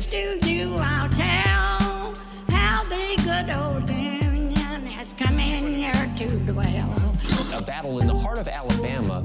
secrets to you I'll tell how the good old Union has come in here to dwell. A battle in the heart of Alabama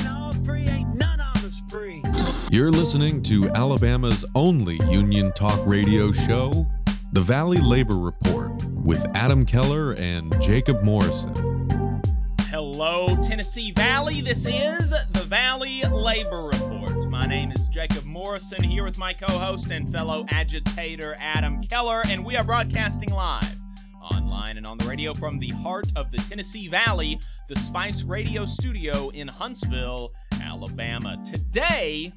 You're listening to Alabama's only union talk radio show, The Valley Labor Report, with Adam Keller and Jacob Morrison. Hello, Tennessee Valley. This is the Valley Labor Report. My name is Jacob Morrison here with my co host and fellow agitator Adam Keller, and we are broadcasting live online and on the radio from the heart of the Tennessee Valley, the Spice Radio Studio in Huntsville, Alabama. Today,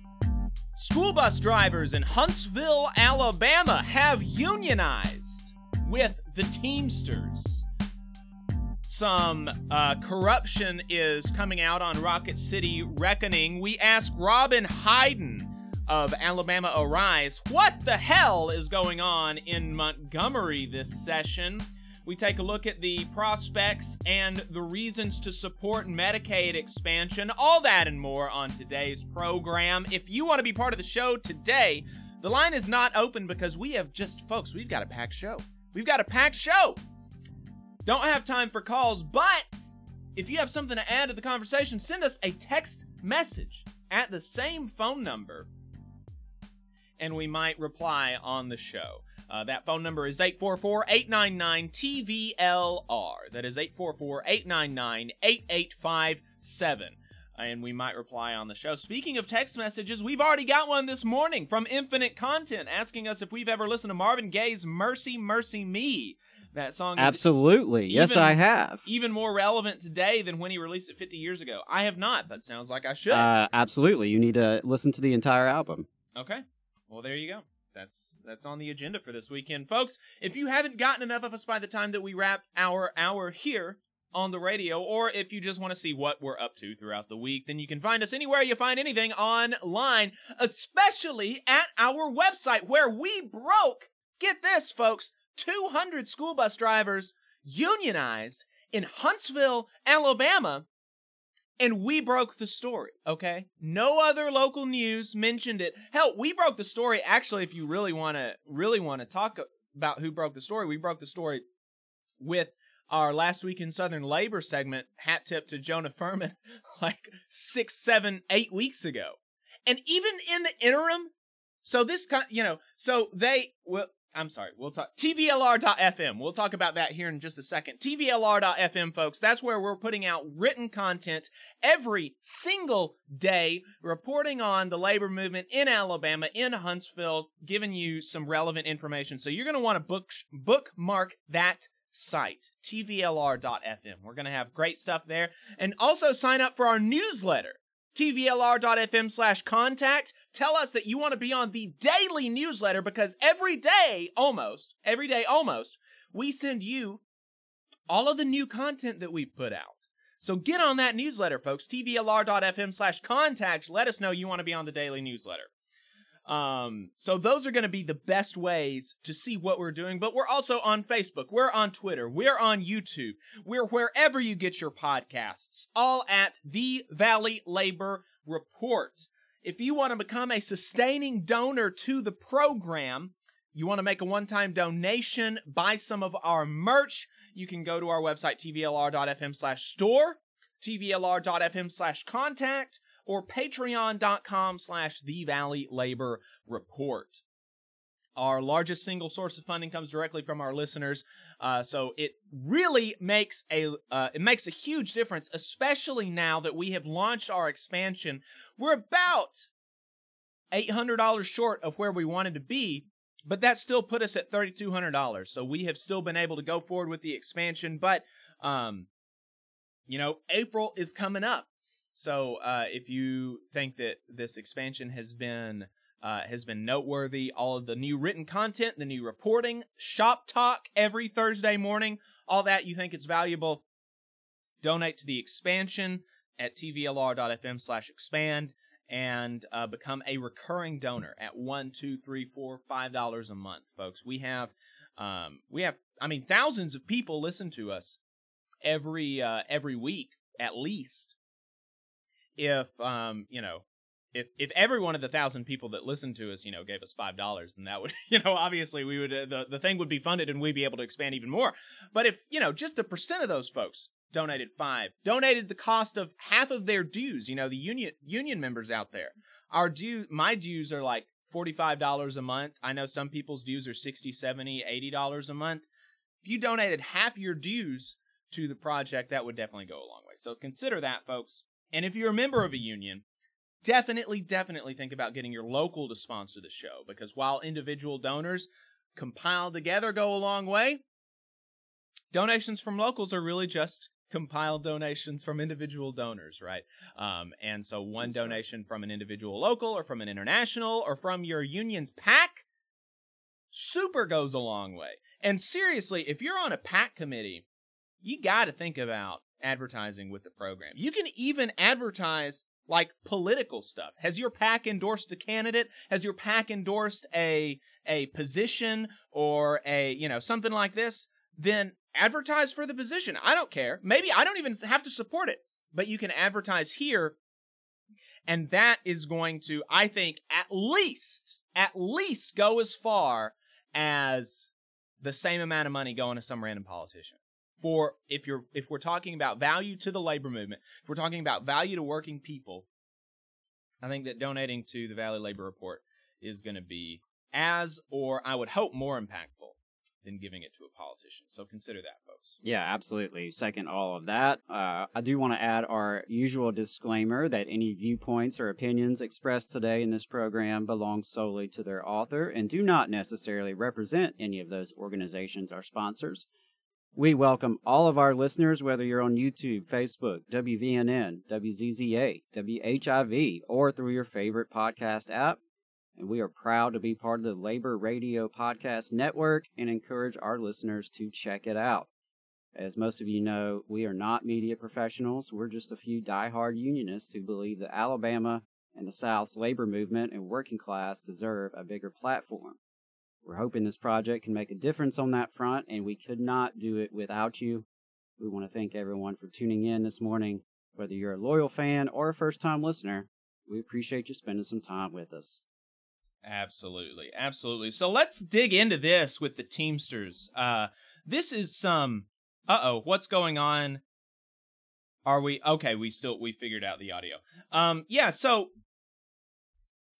school bus drivers in Huntsville, Alabama have unionized with the Teamsters some uh, corruption is coming out on Rocket City Reckoning. We ask Robyn Hyden of Alabama Arise what the hell is going on in Montgomery this session. We take a look at the prospects and the reasons to support Medicaid expansion, all that and more on today's program. If you want to be part of the show today, the line is not open because we have just, folks, we've got a packed show. We've got a packed show. Don't have time for calls, but if you have something to add to the conversation, send us a text message at the same phone number and we might reply on the show. Uh, that phone number is 844 899 TVLR. That is 844 899 8857. And we might reply on the show. Speaking of text messages, we've already got one this morning from Infinite Content asking us if we've ever listened to Marvin Gaye's Mercy, Mercy Me. That song is Absolutely. Yes, I have. even more relevant today than when he released it 50 years ago. I have not, but sounds like I should. Uh, absolutely. You need to listen to the entire album. okay. Well, there you go. That's that's on the agenda for this weekend, folks. If you haven't gotten enough of us by the time that we wrap our hour here on the radio, or if you just want to see what we're up to throughout the week, then you can find us anywhere you find anything online, especially at our website where we broke. Get this, folks. 200 school bus drivers unionized in Huntsville, Alabama, and we broke the story, okay? No other local news mentioned it. Hell, we broke the story actually if you really want to really want to talk about who broke the story, we broke the story with our last week in Southern Labor segment, hat tip to Jonah Furman, like six, seven, eight weeks ago. And even in the interim, so this kind, you know, so they well, I'm sorry, we'll talk TVLR.fm. We'll talk about that here in just a second. TVLR.fm, folks, that's where we're putting out written content every single day, reporting on the labor movement in Alabama, in Huntsville, giving you some relevant information. So you're going to want to book bookmark that site, tvlr.fm. We're going to have great stuff there. And also sign up for our newsletter, tvlr.fm slash contact. Tell us that you want to be on the daily newsletter because every day, almost, every day, almost, we send you all of the new content that we've put out. So get on that newsletter, folks. tvlr.fm slash contact. Let us know you want to be on the daily newsletter. Um, so those are going to be the best ways to see what we're doing, but we're also on Facebook. We're on Twitter. We're on YouTube. We're wherever you get your podcasts, all at the Valley Labor Report. If you want to become a sustaining donor to the program, you want to make a one-time donation, buy some of our merch, you can go to our website, tvlr.fm slash store, tvlr.fm slash contact, or patreon.com slash the Valley Labor Report. Our largest single source of funding comes directly from our listeners, uh, so it really makes a uh, it makes a huge difference, especially now that we have launched our expansion. We're about eight hundred dollars short of where we wanted to be, but that still put us at thirty two hundred dollars. So we have still been able to go forward with the expansion, but um, you know, April is coming up. So uh, if you think that this expansion has been uh, has been noteworthy. All of the new written content, the new reporting, shop talk every Thursday morning, all that you think it's valuable. Donate to the expansion at tvlr.fm slash expand and uh, become a recurring donor at one, two, three, four, five dollars a month, folks. We have, um, we have, I mean, thousands of people listen to us every uh, every week at least. If um, you know, if if every one of the thousand people that listened to us, you know, gave us five dollars, then that would, you know, obviously we would uh, the the thing would be funded and we'd be able to expand even more. But if you know, just a percent of those folks donated five, donated the cost of half of their dues. You know, the union union members out there, our due, my dues are like forty-five dollars a month. I know some people's dues are 60 70 80 dollars a month. If you donated half your dues to the project, that would definitely go a long way. So consider that, folks. And if you're a member of a union, definitely, definitely think about getting your local to sponsor the show because while individual donors compiled together go a long way, donations from locals are really just compiled donations from individual donors, right? Um, and so one That's right. donation from an individual local or from an international or from your union's pack super goes a long way. And seriously, if you're on a pack committee, you got to think about advertising with the program. You can even advertise like political stuff. Has your pack endorsed a candidate? Has your pack endorsed a a position or a, you know, something like this? Then advertise for the position. I don't care. Maybe I don't even have to support it, but you can advertise here and that is going to I think at least at least go as far as the same amount of money going to some random politician for if you're if we're talking about value to the labor movement, if we're talking about value to working people, I think that donating to the Valley Labor Report is going to be as or I would hope more impactful than giving it to a politician. So consider that, folks. Yeah, absolutely. Second, all of that. Uh, I do want to add our usual disclaimer that any viewpoints or opinions expressed today in this program belong solely to their author and do not necessarily represent any of those organizations or sponsors. We welcome all of our listeners, whether you're on YouTube, Facebook, WVNN, WZZA, WHIV, or through your favorite podcast app. And we are proud to be part of the Labor Radio Podcast Network and encourage our listeners to check it out. As most of you know, we are not media professionals. We're just a few diehard unionists who believe that Alabama and the South's labor movement and working class deserve a bigger platform. We're hoping this project can make a difference on that front, and we could not do it without you. We want to thank everyone for tuning in this morning. Whether you're a loyal fan or a first time listener, we appreciate you spending some time with us. Absolutely, absolutely. So let's dig into this with the Teamsters. Uh, this is some. Uh oh, what's going on? Are we okay? We still we figured out the audio. Um, yeah. So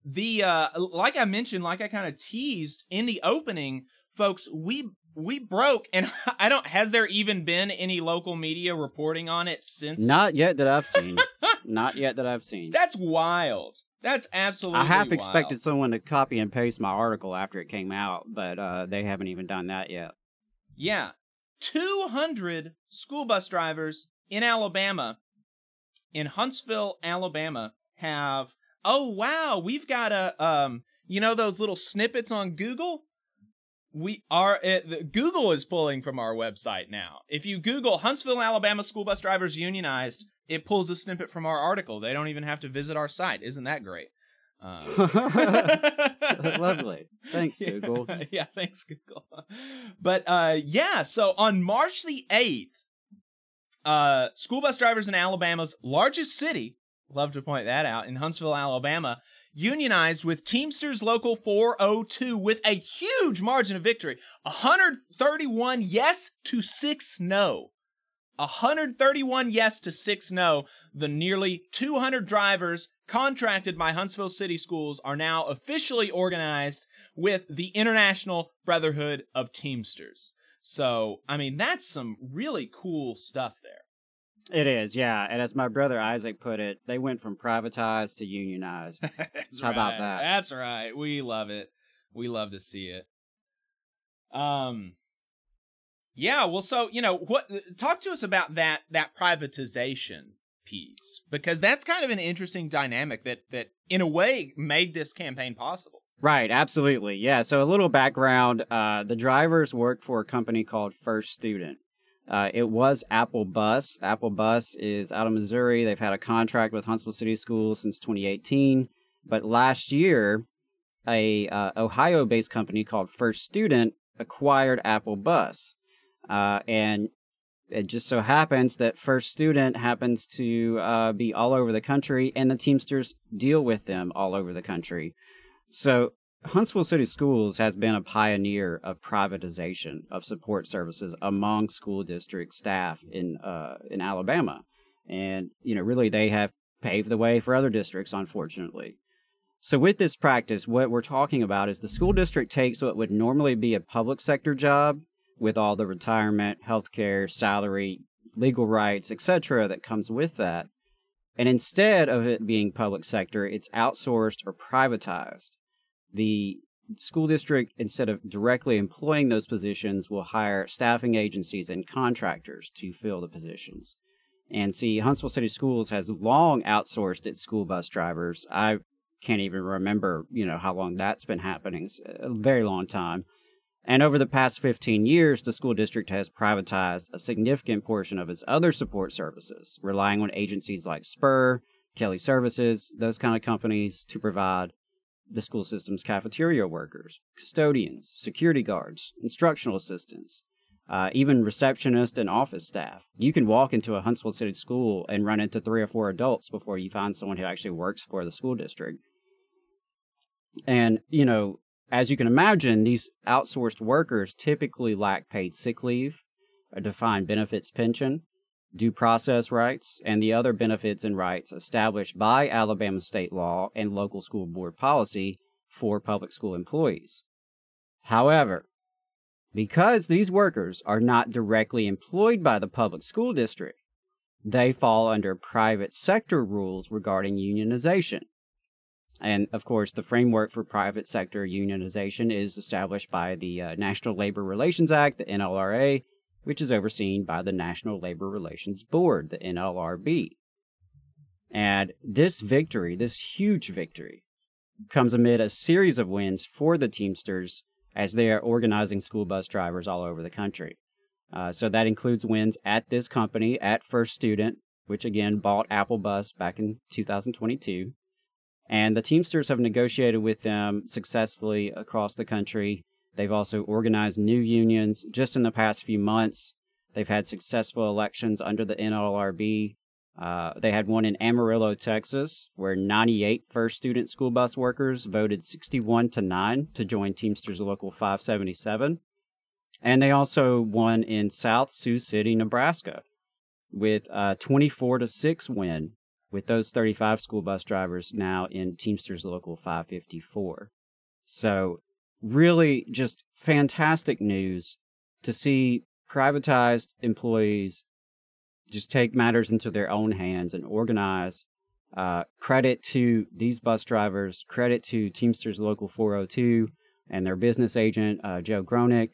the uh, like I mentioned, like I kind of teased in the opening, folks, we we broke, and I don't. Has there even been any local media reporting on it since? Not yet that I've seen. Not yet that I've seen. That's wild. That's absolutely. I half wild. expected someone to copy and paste my article after it came out, but uh, they haven't even done that yet. Yeah. 200 school bus drivers in Alabama, in Huntsville, Alabama, have. Oh, wow. We've got a. um. You know those little snippets on Google? We are. The, Google is pulling from our website now. If you Google Huntsville, Alabama school bus drivers unionized, it pulls a snippet from our article. They don't even have to visit our site. Isn't that great? Um, Lovely. Thanks, Google. Yeah, yeah, thanks, Google. But uh, yeah, so on March the 8th, uh, school bus drivers in Alabama's largest city, love to point that out, in Huntsville, Alabama, unionized with Teamsters Local 402 with a huge margin of victory 131 yes to 6 no. 131 yes to 6 no. The nearly 200 drivers contracted by Huntsville City Schools are now officially organized with the International Brotherhood of Teamsters. So, I mean, that's some really cool stuff there. It is, yeah. And as my brother Isaac put it, they went from privatized to unionized. How about right. that? That's right. We love it. We love to see it. Um Yeah, well so, you know, what talk to us about that that privatization piece because that's kind of an interesting dynamic that that in a way made this campaign possible. Right, absolutely. Yeah, so a little background uh, the drivers work for a company called First Student. Uh, it was Apple Bus. Apple Bus is out of Missouri. They've had a contract with Huntsville City Schools since 2018. But last year, a uh, Ohio-based company called First Student acquired Apple Bus, uh, and it just so happens that First Student happens to uh, be all over the country, and the Teamsters deal with them all over the country. So Huntsville City Schools has been a pioneer of privatization of support services among school district staff in uh, in Alabama, and you know really they have paved the way for other districts, unfortunately. So with this practice, what we're talking about is the school district takes what would normally be a public sector job with all the retirement, healthcare, salary, legal rights, etc. that comes with that, and instead of it being public sector, it's outsourced or privatized. The school district, instead of directly employing those positions, will hire staffing agencies and contractors to fill the positions. And see, Huntsville City Schools has long outsourced its school bus drivers. I can't even remember, you know, how long that's been happening. It's a very long time. And over the past 15 years, the school district has privatized a significant portion of its other support services, relying on agencies like Spur, Kelly Services, those kind of companies to provide the school system's cafeteria workers, custodians, security guards, instructional assistants, uh, even receptionists and office staff. You can walk into a Huntsville City school and run into three or four adults before you find someone who actually works for the school district. And, you know, as you can imagine, these outsourced workers typically lack paid sick leave, a defined benefits pension, due process rights, and the other benefits and rights established by Alabama state law and local school board policy for public school employees. However, because these workers are not directly employed by the public school district, they fall under private sector rules regarding unionization. And of course, the framework for private sector unionization is established by the uh, National Labor Relations Act, the NLRA, which is overseen by the National Labor Relations Board, the NLRB. And this victory, this huge victory, comes amid a series of wins for the Teamsters as they are organizing school bus drivers all over the country. Uh, so that includes wins at this company, at First Student, which again bought Apple Bus back in 2022. And the Teamsters have negotiated with them successfully across the country. They've also organized new unions just in the past few months. They've had successful elections under the NLRB. Uh, they had one in Amarillo, Texas, where 98 first student school bus workers voted 61 to 9 to join Teamsters Local 577. And they also won in South Sioux City, Nebraska, with a 24 to 6 win with those 35 school bus drivers now in Teamsters Local 554. So, really just fantastic news to see privatized employees just take matters into their own hands and organize. Uh, credit to these bus drivers, credit to Teamsters Local 402 and their business agent, uh, Joe Gronick.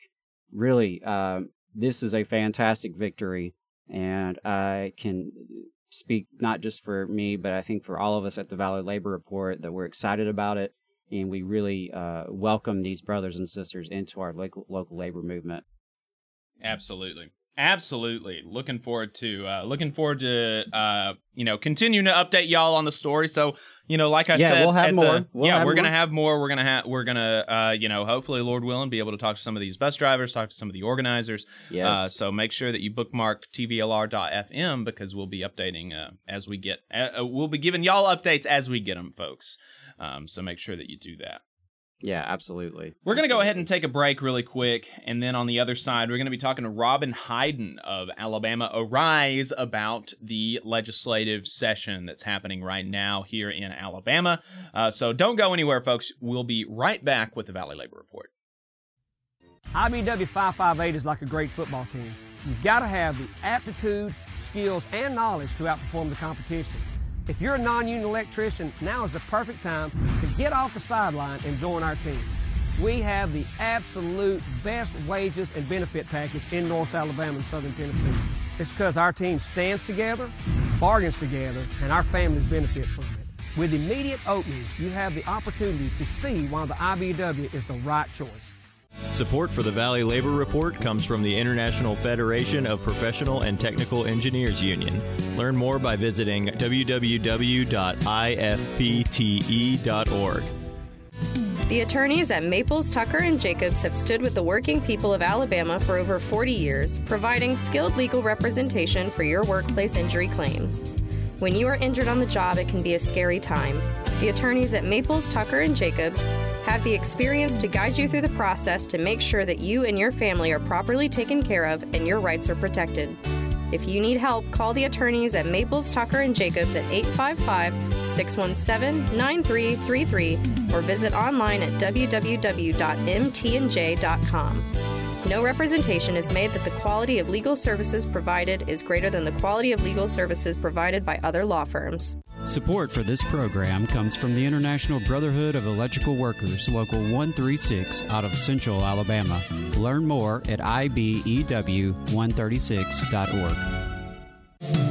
Really, uh, this is a fantastic victory, and I can speak not just for me, but I think for all of us at the Valley Labor Report that we're excited about it, and we really uh, welcome these brothers and sisters into our local local labor movement. Absolutely. Absolutely, looking forward to uh, looking forward to uh, you know continuing to update y'all on the story. So you know, like I yeah, said, we'll have more. The, we'll yeah, have we're gonna have more. We're gonna have we're gonna uh, you know hopefully Lord willing be able to talk to some of these bus drivers, talk to some of the organizers. Yes. Uh, so make sure that you bookmark tvlr.fm because we'll be updating uh, as we get. Uh, uh, we'll be giving y'all updates as we get them, folks. Um, so make sure that you do that. Yeah, absolutely. We're going to go ahead and take a break really quick. And then on the other side, we're going to be talking to Robyn Hyden of Alabama Arise about the legislative session that's happening right now here in Alabama. Uh, so don't go anywhere, folks. We'll be right back with the Valley Labor Report. IBEW 558 is like a great football team. You've got to have the aptitude, skills, and knowledge to outperform the competition. If you're a non-union electrician, now is the perfect time to get off the sideline and join our team. We have the absolute best wages and benefit package in North Alabama and Southern Tennessee. It's because our team stands together, bargains together, and our families benefit from it. With immediate openings, you have the opportunity to see why the IBEW is the right choice. Support for the Valley Labor Report comes from the International Federation of Professional and Technical Engineers Union. Learn more by visiting www.ifpte.org. The attorneys at Maples, Tucker, and Jacobs have stood with the working people of Alabama for over 40 years, providing skilled legal representation for your workplace injury claims. When you are injured on the job, it can be a scary time. The attorneys at Maples, Tucker, and Jacobs have the experience to guide you through the process to make sure that you and your family are properly taken care of and your rights are protected. If you need help, call the attorneys at Maples, Tucker, and Jacobs at 855 617 9333 or visit online at www.mtnj.com. No representation is made that the quality of legal services provided is greater than the quality of legal services provided by other law firms. Support for this program comes from the International Brotherhood of Electrical Workers, Local 136 out of Central Alabama. Learn more at IBEW136.org.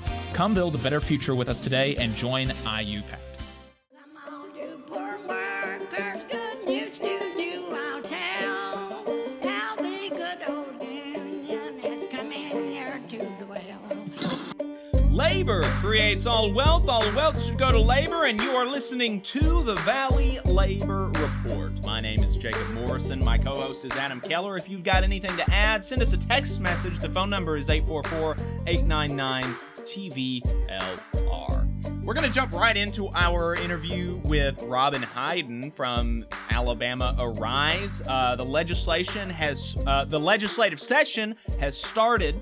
Come build a better future with us today and join IUPAT. Labor creates all wealth. All wealth should go to labor, and you are listening to the Valley Labor Report. My name is Jacob Morrison. My co host is Adam Keller. If you've got anything to add, send us a text message. The phone number is 844 899 TVLR. We're going to jump right into our interview with Robyn Hyden from Alabama Arise. Uh, the legislation has, uh, the legislative session has started.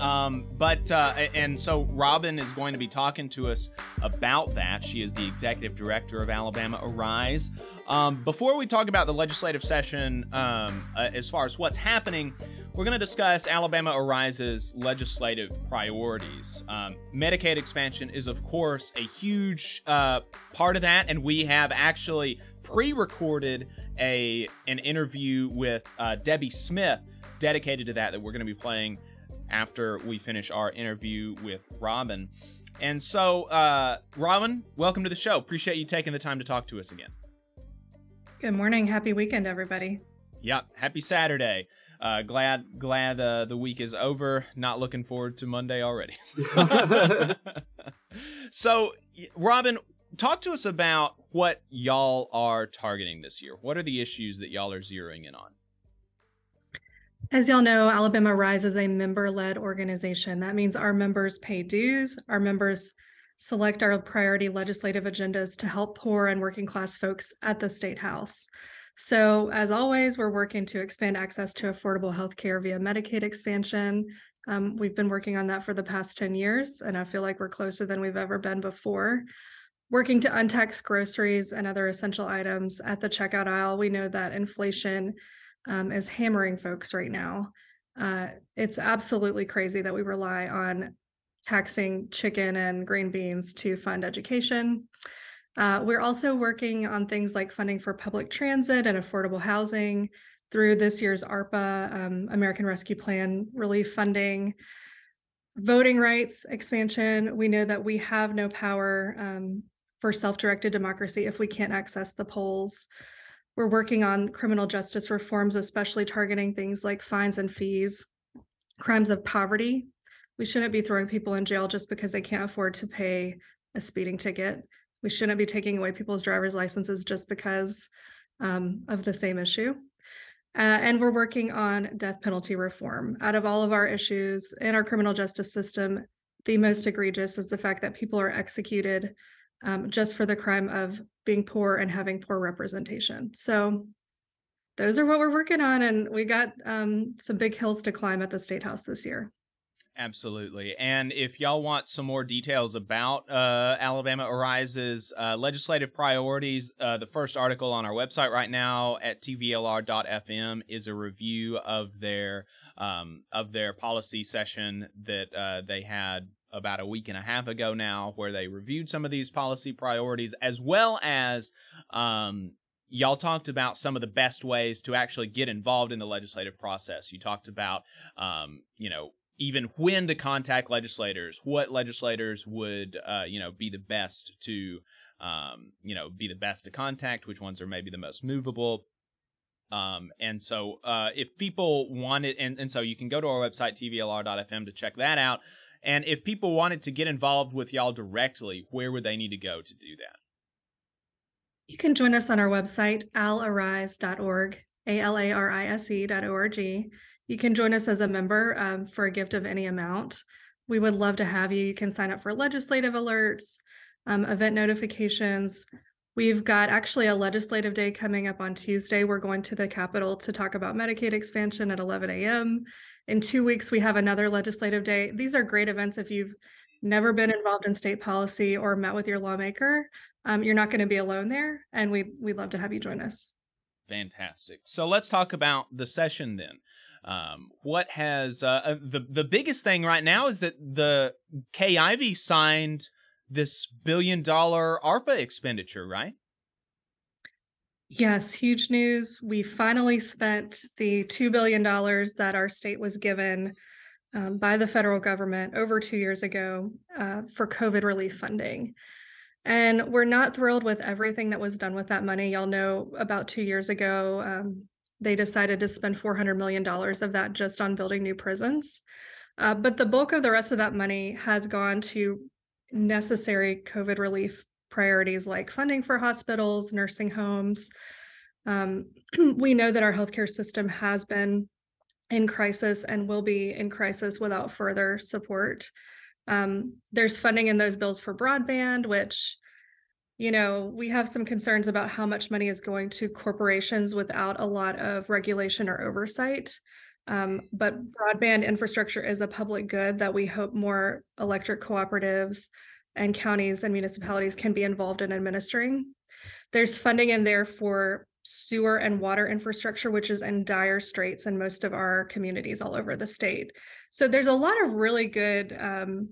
Um, but, uh, and so Robyn is going to be talking to us about that. She is the executive director of Alabama Arise. Um, before we talk about the legislative session, um, uh, as far as what's happening, we're going to discuss Alabama Arise's legislative priorities. Um, Medicaid expansion is, of course, a huge uh, part of that, and we have actually pre-recorded a an interview with uh, Debbie Smith dedicated to that that we're going to be playing after we finish our interview with Robyn. And so, uh, Robyn, welcome to the show. Appreciate you taking the time to talk to us again. Good morning. Happy weekend, everybody. Yep. Happy Saturday. Uh, glad glad uh, the week is over. Not looking forward to Monday already. so, Robyn, talk to us about what y'all are targeting this year. What are the issues that y'all are zeroing in on? As y'all know, Alabama Arise is a member led organization. That means our members pay dues, our members select our priority legislative agendas to help poor and working class folks at the state house. So, as always, we're working to expand access to affordable health care via Medicaid expansion. Um, we've been working on that for the past 10 years, and I feel like we're closer than we've ever been before. working to untax groceries and other essential items at the checkout aisle. We know that inflation um, is hammering folks right now. Uh, it's absolutely crazy that we rely on taxing chicken and green beans to fund education. Uh, we're also working on things like funding for public transit and affordable housing through this year's ARPA, um, American Rescue Plan relief funding. Voting rights expansion. We know that we have no power um, for self directed democracy if we can't access the polls. We're working on criminal justice reforms, especially targeting things like fines and fees, crimes of poverty. We shouldn't be throwing people in jail just because they can't afford to pay a speeding ticket. We shouldn't be taking away people's driver's licenses just because um, of the same issue. Uh, and we're working on death penalty reform. Out of all of our issues in our criminal justice system, the most egregious is the fact that people are executed um, just for the crime of being poor and having poor representation. So those are what we're working on, and we got um, some big hills to climb at the State House this year. Absolutely. And if y'all want some more details about uh, Alabama Arises uh, legislative priorities, uh, the first article on our website right now at tvlr.fm is a review of their um, of their policy session that uh, they had about a week and a half ago now, where they reviewed some of these policy priorities as well as um, y'all talked about some of the best ways to actually get involved in the legislative process. You talked about, um, you know, even when to contact legislators, what legislators would, uh, you know, be the best to, um, you know, be the best to contact, which ones are maybe the most movable. Um, and so, uh, if people wanted, and, and so you can go to our website, tvlr.fm to check that out. And if people wanted to get involved with y'all directly, where would they need to go to do that? You can join us on our website, alarise.org, A L A R I S E.org. You can join us as a member um, for a gift of any amount. We would love to have you. You can sign up for legislative alerts, um, event notifications. We've got actually a legislative day coming up on Tuesday. We're going to the Capitol to talk about Medicaid expansion at 11 a.m. In two weeks, we have another legislative day. These are great events if you've never been involved in state policy or met with your lawmaker. Um, you're not going to be alone there, and we we'd love to have you join us. Fantastic. So let's talk about the session then. Um, what has uh, uh, the the biggest thing right now is that the Kay Ivey signed this billion dollar ARPA expenditure, right? Yes, huge news. We finally spent the $2 billion that our state was given um, by the federal government over two years ago uh, for COVID relief funding. And we're not thrilled with everything that was done with that money. Y'all know about two years ago, um, they decided to spend $400 million of that just on building new prisons. Uh, but the bulk of the rest of that money has gone to necessary COVID relief priorities like funding for hospitals, nursing homes. Um, we know that our healthcare system has been in crisis and will be in crisis without further support. Um, there's funding in those bills for broadband, which you know, we have some concerns about how much money is going to corporations without a lot of regulation or oversight. Um, but broadband infrastructure is a public good that we hope more electric cooperatives and counties and municipalities can be involved in administering. There's funding in there for sewer and water infrastructure, which is in dire straits in most of our communities all over the state. So there's a lot of really good um,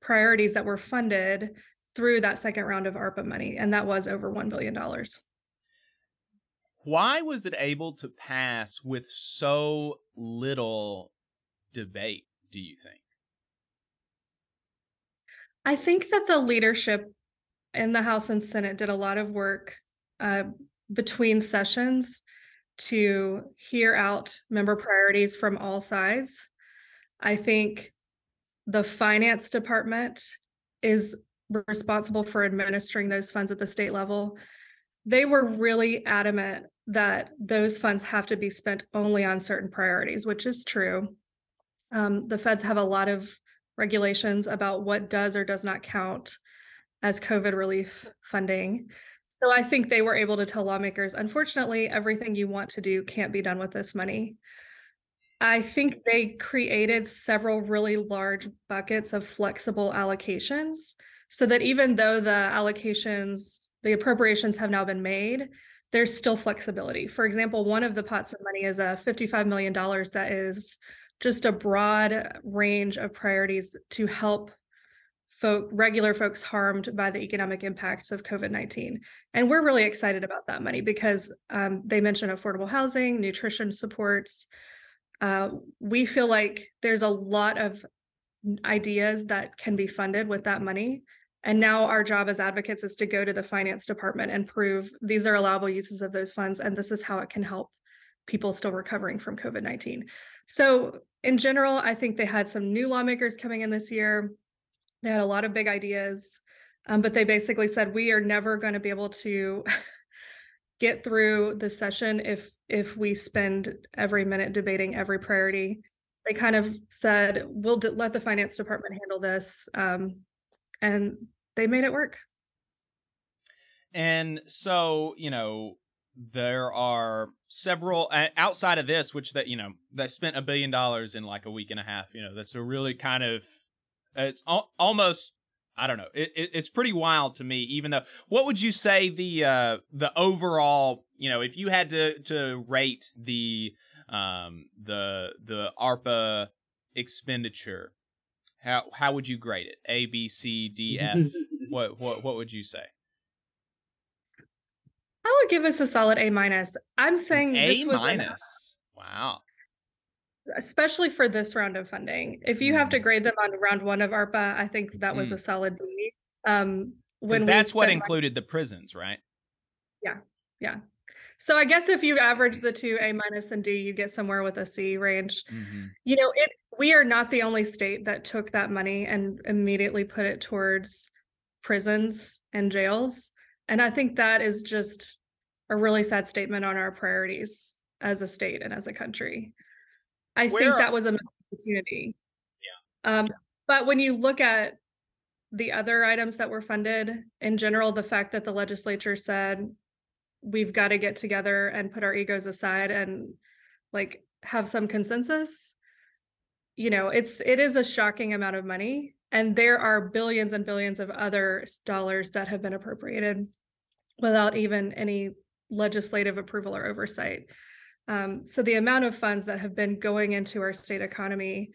priorities that were funded through that second round of ARPA money, and that was over $1 billion. Why was it able to pass with so little debate, do you think? I think that the leadership in the House and Senate did a lot of work uh, between sessions to hear out member priorities from all sides. I think the finance department is responsible for administering those funds at the state level, they were really adamant that those funds have to be spent only on certain priorities, which is true. Um, the feds have a lot of regulations about what does or does not count as COVID relief funding. So I think they were able to tell lawmakers, unfortunately, everything you want to do can't be done with this money. I think they created several really large buckets of flexible allocations so that even though the allocations, the appropriations have now been made, there's still flexibility. For example, one of the pots of money is a $55 million that is just a broad range of priorities to help folk regular folks harmed by the economic impacts of COVID-19. And we're really excited about that money because um, they mentioned affordable housing, nutrition supports. Uh, we feel like there's a lot of ideas that can be funded with that money. And now our job as advocates is to go to the finance department and prove these are allowable uses of those funds and this is how it can help people still recovering from COVID 19. So, in general, I think they had some new lawmakers coming in this year. They had a lot of big ideas, um, but they basically said we are never going to be able to get through the session if if we spend every minute debating every priority. They kind of said we'll d- let the finance department handle this, um, and they made it work. And so, you know, there are several uh, outside of this, which that you know they spent a billion dollars in like a week and a half. You know, that's a really kind of it's al- almost I don't know. It, it, it's pretty wild to me. Even though, what would you say the uh, the overall? You know, if you had to to rate the um, the the ARPA expenditure, how how would you grade it? A, B, C, D, F. what what what would you say? I would give us a solid A minus. I'm saying A this was an- minus. Wow. especially for this round of funding. If you have Mm. to grade them on round one of ARPA, I think that was a solid D. Um, when that's what money- included the prisons, right? Yeah, yeah. So I guess if you average the two A minus and D, you get somewhere with a C range. Mm-hmm. You know, it we are not the only state that took that money and immediately put it towards prisons and jails. And I think that is just a really sad statement on our priorities as a state and as a country. I Where think are- that was a missed opportunity. Yeah. Um, but when you look at the other items that were funded in general, the fact that the legislature said we've got to get together and put our egos aside and like have some consensus you know it's it is a shocking amount of money and there are billions and billions of other dollars that have been appropriated without even any legislative approval or oversight um, so the amount of funds that have been going into our state economy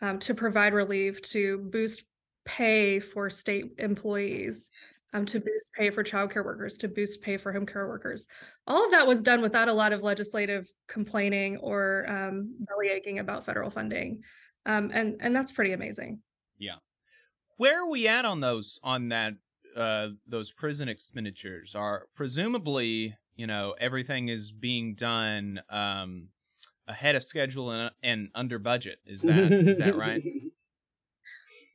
um, to provide relief to boost pay for state employees um, to boost pay for childcare workers, to boost pay for home care workers. All of that was done without a lot of legislative complaining or um, belly aching about federal funding, um, and and that's pretty amazing. Yeah. Where are we at on those on that uh those prison expenditures? Are presumably, you know, everything is being done um ahead of schedule and, and under budget. Is that is that right?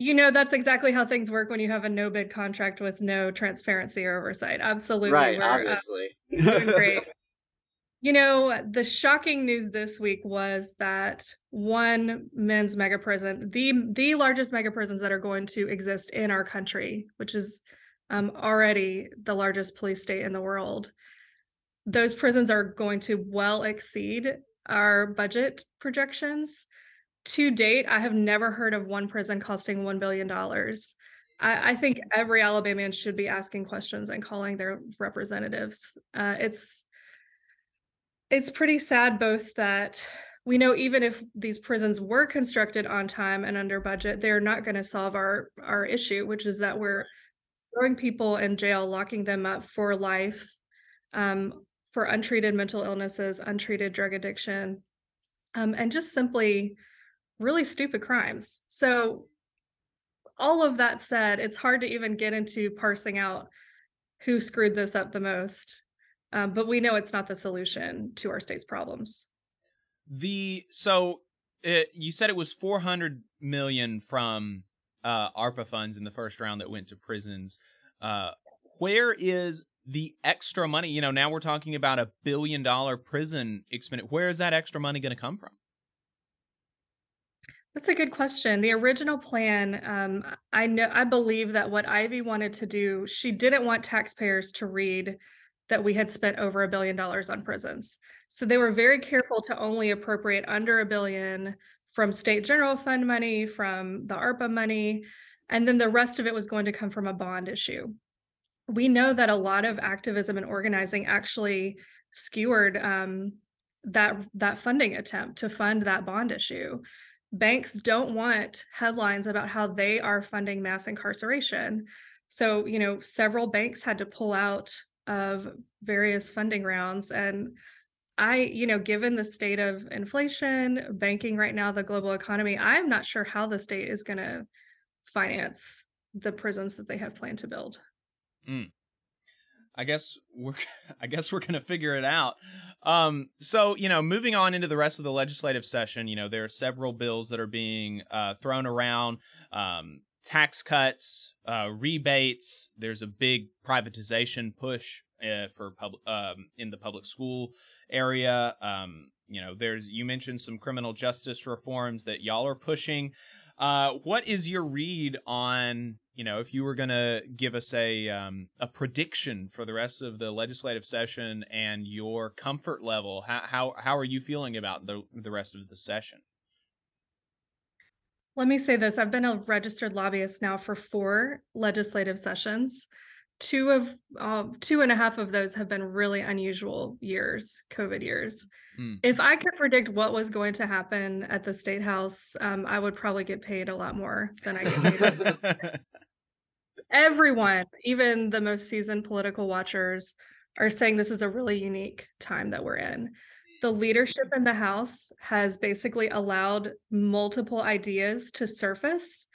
You know, that's exactly how things work when you have a no bid contract with no transparency or oversight. Absolutely, Right, we're, uh, obviously. doing great. You know, the shocking news this week was that one men's mega prison, the the largest mega prisons that are going to exist in our country, which is um, already the largest police state in the world, those prisons are going to well exceed our budget projections. To date, I have never heard of one prison costing $1 billion. I, I think every Alabamian should be asking questions and calling their representatives. Uh, it's it's pretty sad both that we know even if these prisons were constructed on time and under budget, they're not going to solve our our issue, which is that we're throwing people in jail, locking them up for life, um, for untreated mental illnesses, untreated drug addiction, um, and just simply really stupid crimes. So, all of that said, it's hard to even get into parsing out who screwed this up the most. Um, but we know it's not the solution to our state's problems. The so it, you said it was 400 million from uh ARPA funds in the first round that went to prisons. Uh where is the extra money? You know, now we're talking about a billion dollar prison expenditure. Where is that extra money going to come from? That's a good question. The original plan, um, I know, I believe that what Ivey wanted to do, she didn't want taxpayers to read that we had spent over a billion dollars on prisons. So they were very careful to only appropriate under a billion from state general fund money, from the ARPA money. And then the rest of it was going to come from a bond issue. We know that a lot of activism and organizing actually skewered um, that that funding attempt to fund that bond issue. Banks don't want headlines about how they are funding mass incarceration. So, you know, several banks had to pull out of various funding rounds and I, you know, given the state of inflation, banking right now, the global economy, I'm not sure how the state is going to finance the prisons that they have planned to build. Mm. I guess we're I guess we're gonna figure it out. Um, so you know, moving on into the rest of the legislative session, you know, there are several bills that are being uh, thrown around. Um, tax cuts, uh, rebates. There's a big privatization push uh, for public um, in the public school area. Um, you know, there's you mentioned some criminal justice reforms that y'all are pushing. Uh, what is your read on you know if you were to give us a um, a prediction for the rest of the legislative session and your comfort level? How how how are you feeling about the the rest of the session? Let me say this I've been a registered lobbyist now for four legislative sessions. Two of uh, two and a half of those have been really unusual years, COVID years. Mm. If I could predict what was going to happen at the state house, um, I would probably get paid a lot more than I get paid. Everyone, even the most seasoned political watchers, are saying this is a really unique time that we're in the leadership in the House has basically allowed multiple ideas to surface.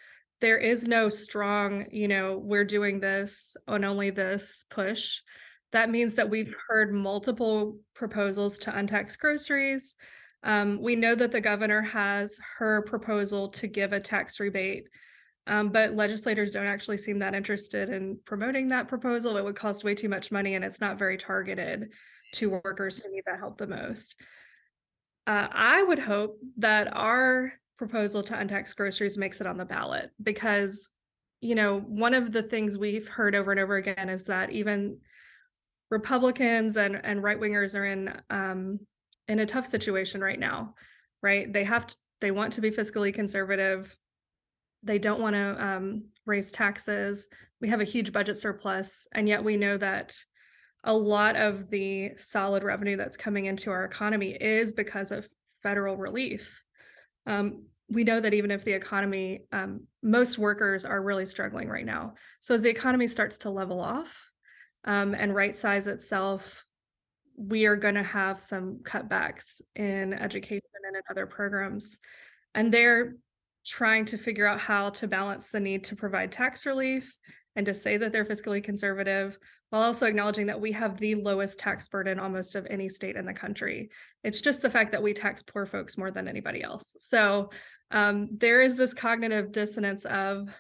There is no strong, you know, we're doing this on only this push. That means that we've heard multiple proposals to untax groceries. Um, we know that the governor has her proposal to give a tax rebate, um, but legislators don't actually seem that interested in promoting that proposal. It would cost way too much money and it's not very targeted to workers who need that help the most. Uh, I would hope that our proposal to untax groceries makes it on the ballot because, you know, one of the things we've heard over and over again is that even Republicans and, and right wingers are in um, in a tough situation right now, right? They have to, they want to be fiscally conservative. They don't want to um, raise taxes. We have a huge budget surplus, and yet we know that a lot of the solid revenue that's coming into our economy is because of federal relief. Um, we know that even if the economy, um, most workers are really struggling right now. So as the economy starts to level off um, and right size itself, we are going to have some cutbacks in education and in other programs. And they're trying to figure out how to balance the need to provide tax relief and to say that they're fiscally conservative while also acknowledging that we have the lowest tax burden almost of any state in the country. It's just the fact that we tax poor folks more than anybody else. So um, there is this cognitive dissonance of,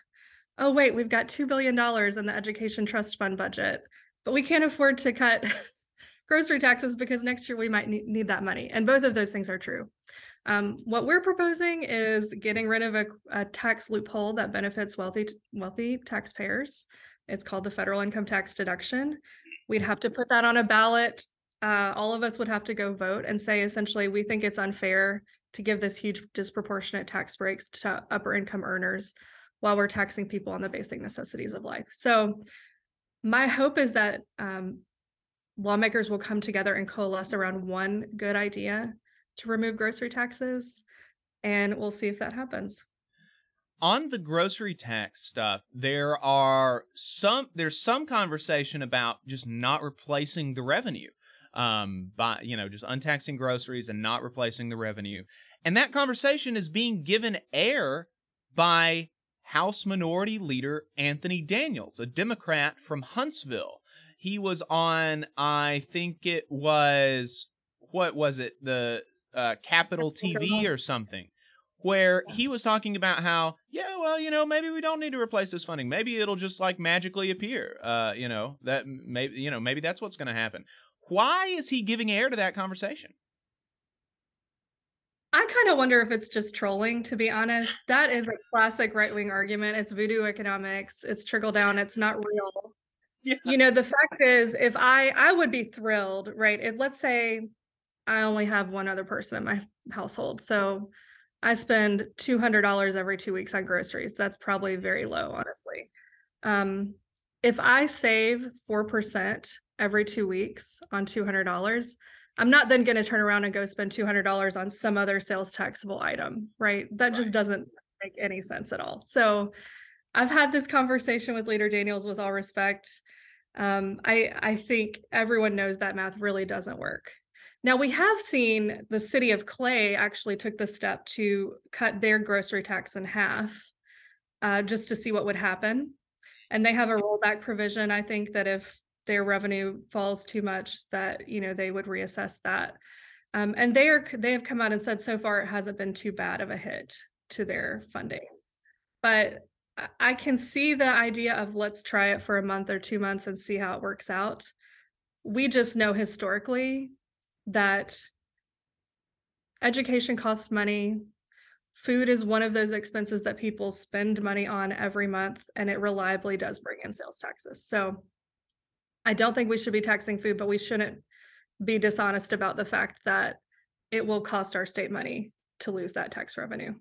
oh, wait, we've got $2 billion in the education trust fund budget, but we can't afford to cut grocery taxes because next year we might need that money. And both of those things are true. Um, what we're proposing is getting rid of a, a tax loophole that benefits wealthy wealthy taxpayers. It's called the federal income tax deduction. We'd have to put that on a ballot. Uh, all of us would have to go vote and say essentially we think it's unfair to give this huge disproportionate tax breaks to upper income earners while we're taxing people on the basic necessities of life. So my hope is that um, lawmakers will come together and coalesce around one good idea to remove grocery taxes and we'll see if that happens. On the grocery tax stuff there are some there's some conversation about just not replacing the revenue um by you know just untaxing groceries and not replacing the revenue. And that conversation is being given air by house minority leader anthony daniels a democrat from huntsville. He was on i think it was what was it? The uh, Capital TV or something, where he was talking about how, yeah, well, you know, maybe we don't need to replace this funding. Maybe it'll just like magically appear. Uh, you know, that maybe, you know, maybe that's what's going to happen. Why is he giving air to that conversation? I kind of wonder if it's just trolling, to be honest. That is a classic right wing argument. It's voodoo economics, it's trickle down, it's not real. Yeah. You know, the fact is, if I I would be thrilled, right? If let's say I only have one other person in my household. So I spend two hundred dollars every two weeks on groceries. That's probably very low, honestly. Um, if I save four percent every two weeks on two hundred dollars, I'm not then going to turn around and go spend two hundred dollars on some other sales taxable item, right? That just doesn't make any sense at all. So, I've had this conversation with Leader Daniels with all respect. Um, I I think everyone knows that math really doesn't work. Now we have seen the city of Clay actually took the step to cut their grocery tax in half, uh, just to see what would happen. And they have a rollback provision. I think that if their revenue falls too much, that you know they would reassess that. Um, and they are they have come out and said so far it hasn't been too bad of a hit to their funding. But I- I can see the idea of let's try it for a month or two months and see how it works out. We just know historically that education costs money. Food is one of those expenses that people spend money on every month, and it reliably does bring in sales taxes. So I don't think we should be taxing food, but we shouldn't be dishonest about the fact that it will cost our state money to lose that tax revenue.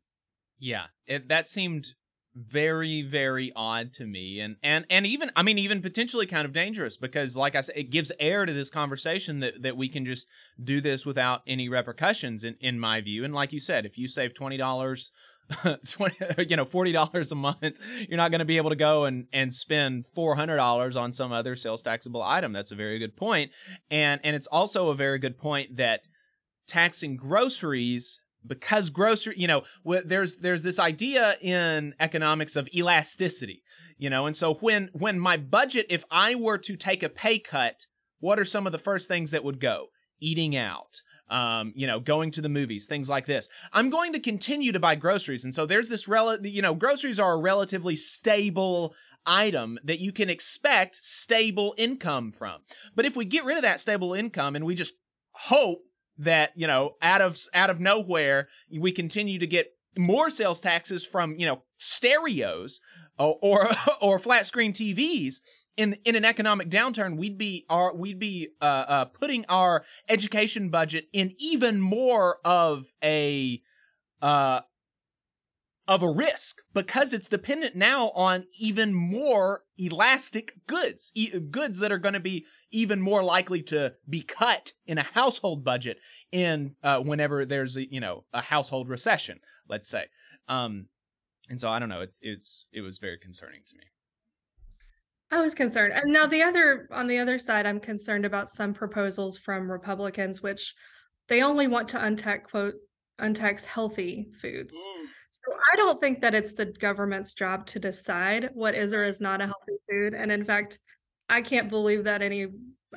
Yeah, it, that seemed very very odd to me. And and and even i mean even potentially kind of dangerous because like i said it gives air to this conversation that that we can just do this without any repercussions in in my view. And like you said if you save $20 20 you know $40 a month you're not going to be able to go and and spend $400 on some other sales taxable item. That's a very good point. And and it's also a very good point that taxing groceries because grocery you know there's there's this idea in economics of elasticity you know and so when when my budget if i were to take a pay cut what are some of the first things that would go eating out um, you know, going to the movies, things like this. I'm going to continue to buy groceries, and so there's this rel, you know, groceries are a relatively stable item that you can expect stable income from. But if we get rid of that stable income and we just hope that you know out of out of nowhere we continue to get more sales taxes from you know stereos or or, or flat screen TVs in in an economic downturn we'd be our we'd be uh, uh, putting our education budget in even more of a uh of a risk because it's dependent now on even more elastic goods e- goods that are going to be even more likely to be cut in a household budget in uh, whenever there's a, you know a household recession let's say um and so i don't know it, it's it was very concerning to me I was concerned. And now the other on the other side, I'm concerned about some proposals from Republicans, which they only want to untax quote untax healthy foods. So I don't think that it's the government's job to decide what is or is not a healthy food. And in fact, I can't believe that any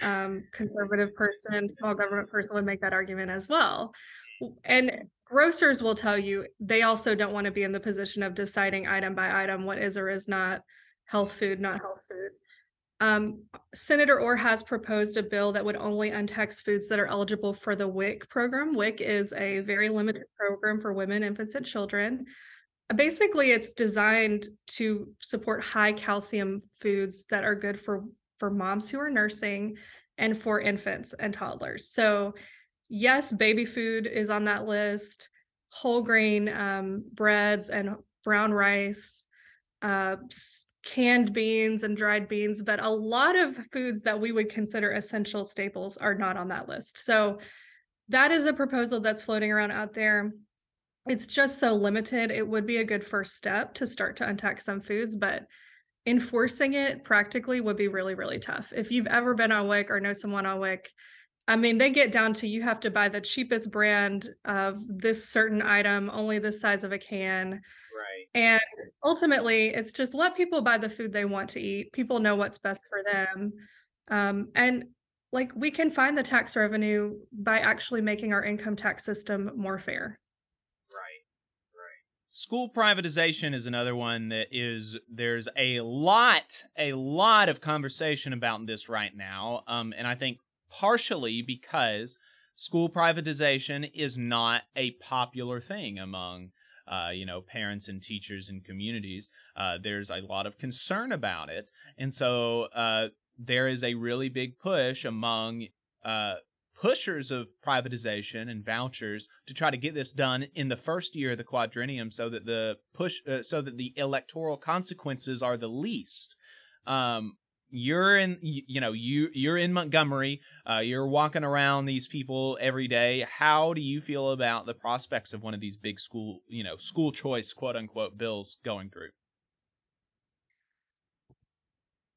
um, conservative person, small government person would make that argument as well. And grocers will tell you they also don't want to be in the position of deciding item by item what is or is not health food, not health food. Um, Senator Orr has proposed a bill that would only untax foods that are eligible for the WIC program. WIC is a very limited program for women, infants, and children. Basically, it's designed to support high calcium foods that are good for for moms who are nursing and for infants and toddlers. So, yes, baby food is on that list. Whole grain um, breads and brown rice, uh, canned beans and dried beans, but a lot of foods that we would consider essential staples are not on that list. So that is a proposal that's floating around out there. It's just so limited. It would be a good first step to start to untax some foods, but enforcing it practically would be really, really tough. If you've ever been on WIC or know someone on WIC, I mean, they get down to you have to buy the cheapest brand of this certain item, only this size of a can. And ultimately, it's just let people buy the food they want to eat. People know what's best for them. Um, and like we can find the tax revenue by actually making our income tax system more fair. Right. Right. School privatization is another one that is there's a lot a lot of conversation about this right now. Um and I think partially because school privatization is not a popular thing among uh, you know, parents and teachers and communities. Uh, there's a lot of concern about it, and so uh, there is a really big push among uh, pushers of privatization and vouchers to try to get this done in the first year of the quadrennium so that the push uh, so that the electoral consequences are the least um, you're in you, know you you're in Montgomery uh, you're walking around these people every day how do you feel about the prospects of one of these big school you know school choice quote unquote bills going through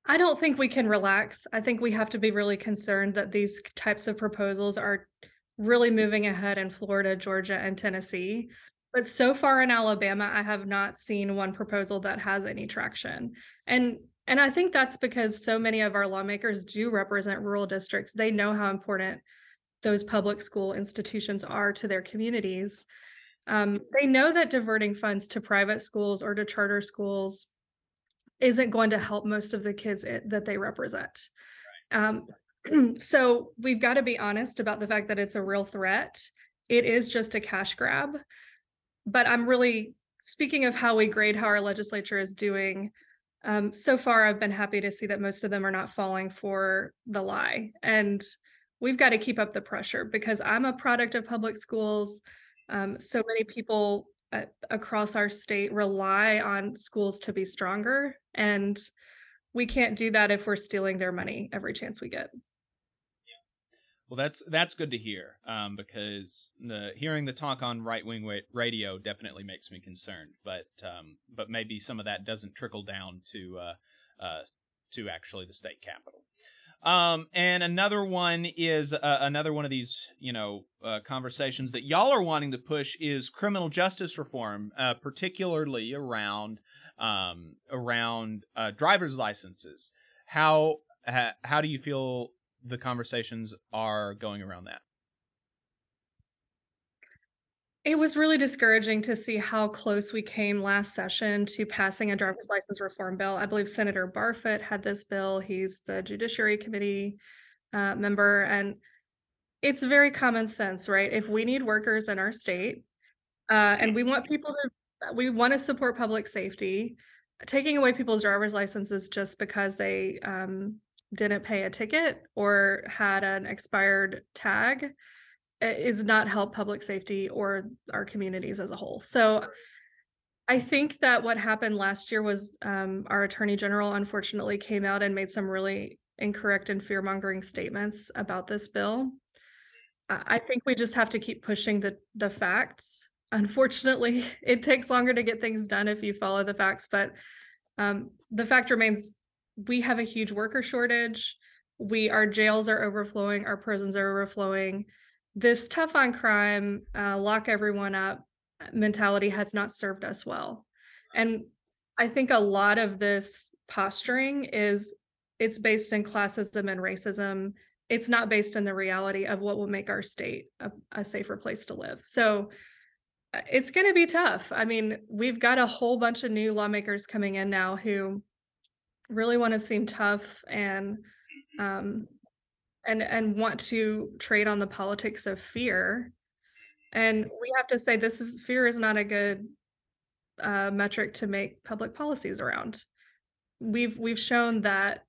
I don't think we can relax. I think we have to be really concerned that these types of proposals are really moving ahead in Florida, Georgia, and Tennessee. But so far in Alabama, I have not seen one proposal that has any traction. And and I think that's because so many of our lawmakers do represent rural districts. They know how important those public school institutions are to their communities. Um, they know that diverting funds to private schools or to charter schools isn't going to help most of the kids it, that they represent. Um, so we've got to be honest about the fact that it's a real threat. It is just a cash grab. But I'm really speaking of how we grade how our legislature is doing. Um, so far, I've been happy to see that most of them are not falling for the lie. And we've got to keep up the pressure because I'm a product of public schools. Um, so many people uh, across our state rely on schools to be stronger and we can't do that if we're stealing their money every chance we get well that's that's good to hear um, because the hearing the talk on right wing radio definitely makes me concerned but um, but maybe some of that doesn't trickle down to uh, uh, to actually the state capitol um, and another one is uh, another one of these, you know, uh, conversations that y'all are wanting to push is criminal justice reform, uh, particularly around um, around uh, driver's licenses. How how do you feel the conversations are going around that? It was really discouraging to see how close we came last session to passing a driver's license reform bill. I believe Senator Barfoot had this bill. He's the Judiciary Committee uh, member, and it's very common sense, right? If we need workers in our state, uh, and we want people to, we want to support public safety. Taking away people's driver's licenses just because they um, didn't pay a ticket or had an expired tag is not help public safety or our communities as a whole. So I think that what happened last year was um, our attorney general unfortunately came out and made some really incorrect and fear mongering statements about this bill. I think we just have to keep pushing the the facts. Unfortunately, it takes longer to get things done if you follow the facts, but um, the fact remains we have a huge worker shortage. We our jails are overflowing, our prisons are overflowing this tough on crime, uh, lock everyone up mentality has not served us well. And I think a lot of this posturing is it's based in classism and racism. It's not based in the reality of what will make our state a, a safer place to live. So uh, it's going to be tough. I mean, we've got a whole bunch of new lawmakers coming in now who really want to seem tough and um, and and want to trade on the politics of fear. And we have to say this is fear is not a good uh, metric to make public policies around. We've we've shown that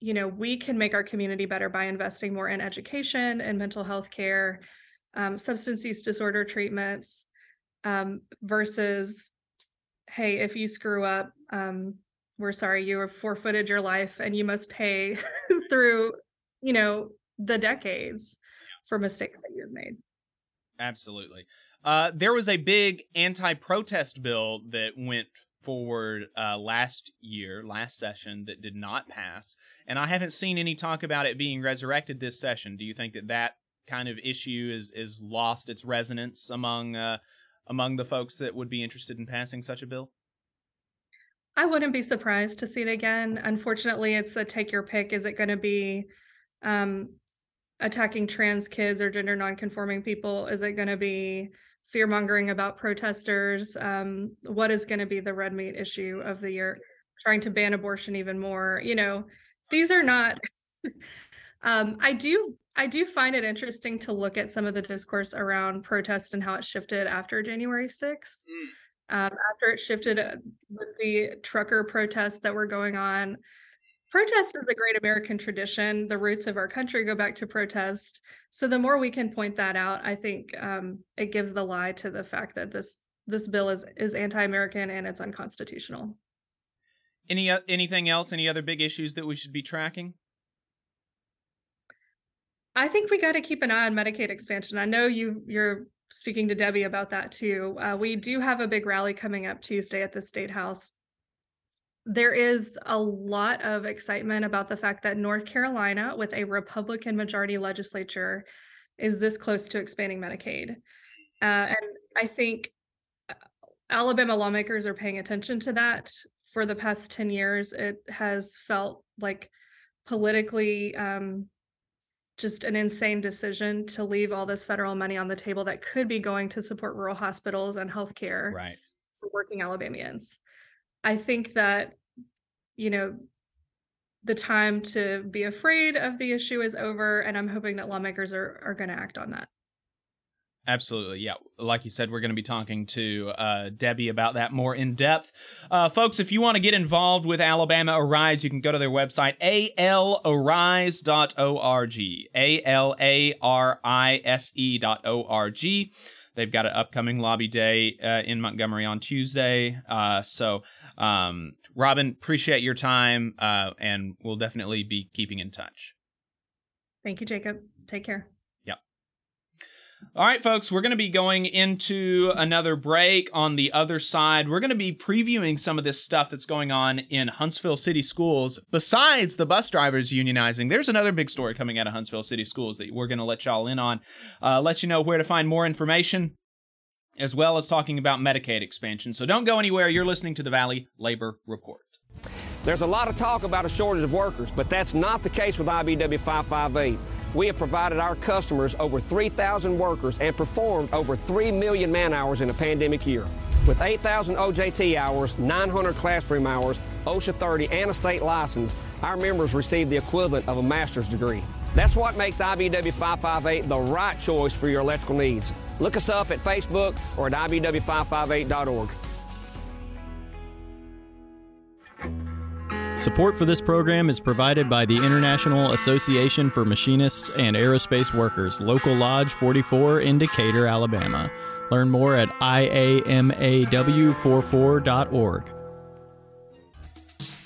you know we can make our community better by investing more in education and mental health care um, substance use disorder treatments um, versus hey if you screw up um, we're sorry you have forfeited your life and you must pay through you know, the decades for mistakes that you've made. Absolutely. Uh, there was a big anti-protest bill that went forward uh, last year, last session, that did not pass, and I haven't seen any talk about it being resurrected this session. Do you think that that kind of issue is is lost its resonance among uh, among the folks that would be interested in passing such a bill? I wouldn't be surprised to see it again. Unfortunately, it's a take your pick. Is it going to be um, attacking trans kids or gender nonconforming people? Is it going to be fear mongering about protesters? Um, what is going to be the red meat issue of the year? Trying to ban abortion even more. You know, these are not. um, I do I do find it interesting to look at some of the discourse around protest and how it shifted after January 6th. Um, after it shifted uh, with the trucker protests that were going on, protest is a great American tradition. The roots of our country go back to protest. So the more we can point that out, I think um, it gives the lie to the fact that this this bill is is anti-American and it's unconstitutional. Any uh, anything else? Any other big issues that we should be tracking? I think we got to keep an eye on Medicaid expansion. I know you you're speaking to Debbie about that too. Uh, we do have a big rally coming up Tuesday at the State House. There is a lot of excitement about the fact that North Carolina, with a Republican majority legislature, is this close to expanding Medicaid. Uh, and I think uh, Alabama lawmakers are paying attention to that. For the past 10 years, it has felt like politically um, just an insane decision to leave all this federal money on the table that could be going to support rural hospitals and healthcare right. for working Alabamians. I think that, you know, the time to be afraid of the issue is over, and I'm hoping that lawmakers are, are going to act on that. Absolutely. Yeah. Like you said, we're going to be talking to uh, Debbie about that more in depth. Uh, folks, if you want to get involved with Alabama Arise, you can go to their website, alarise.org. A L A R I S E.org. They've got an upcoming lobby day uh, in Montgomery on Tuesday. Uh, so, um, Robyn, appreciate your time, uh, and we'll definitely be keeping in touch. Thank you, Jacob. Take care. All right, folks, we're going to be going into another break. On the other side, we're going to be previewing some of this stuff that's going on in Huntsville City Schools. Besides the bus drivers unionizing, there's another big story coming out of Huntsville City Schools that we're going to let y'all in on. Uh, let you know where to find more information, as well as talking about Medicaid expansion. So don't go anywhere. You're listening to the Valley Labor Report. There's a lot of talk about a shortage of workers, but that's not the case with IBEW 558. We have provided our customers over 3,000 workers and performed over 3 million man hours in a pandemic year. With 8,000 OJT hours, 900 classroom hours, OSHA 30, and a state license, our members receive the equivalent of a master's degree. That's what makes IBEW 558 the right choice for your electrical needs. Look us up at Facebook or at IBEW558.org. Support for this program is provided by the International Association for Machinists and Aerospace Workers, Local Lodge 44 in Decatur, Alabama. Learn more at iamaw44.org.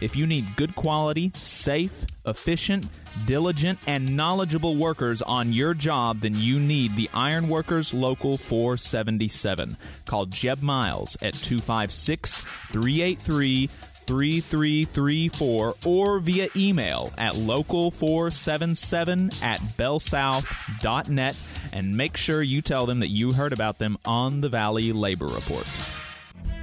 If you need good quality, safe, efficient, diligent, and knowledgeable workers on your job, then you need the Ironworkers Local 477. Call Jeb Miles at 256 383 3334 or via email at local477 at bellsouth.net and make sure you tell them that you heard about them on the Valley Labor Report.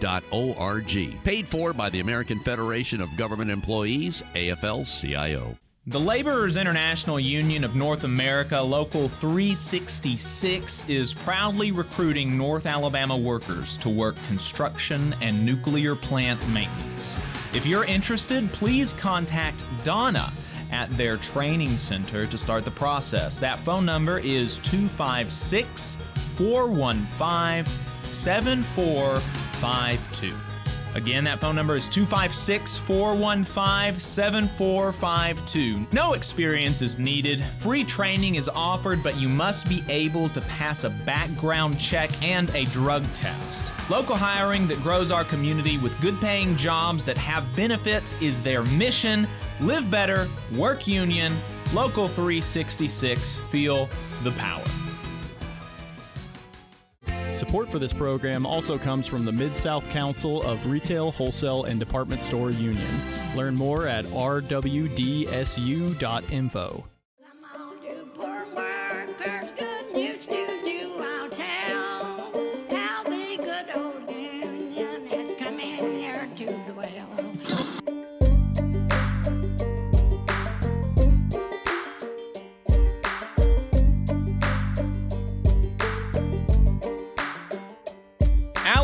AFL.org. Paid for by the American Federation of Government Employees, AFL CIO. The Laborers International Union of North America, Local 366, is proudly recruiting North Alabama workers to work construction and nuclear plant maintenance. If you're interested, please contact Donna at their training center to start the process. That phone number is 256 415 7452. Again, that phone number is 256 415 7452. No experience is needed. Free training is offered, but you must be able to pass a background check and a drug test. Local hiring that grows our community with good paying jobs that have benefits is their mission. Live better, work union, Local 366, feel the power. Support for this program also comes from the Mid South Council of Retail, Wholesale, and Department Store Union. Learn more at rwdsu.info.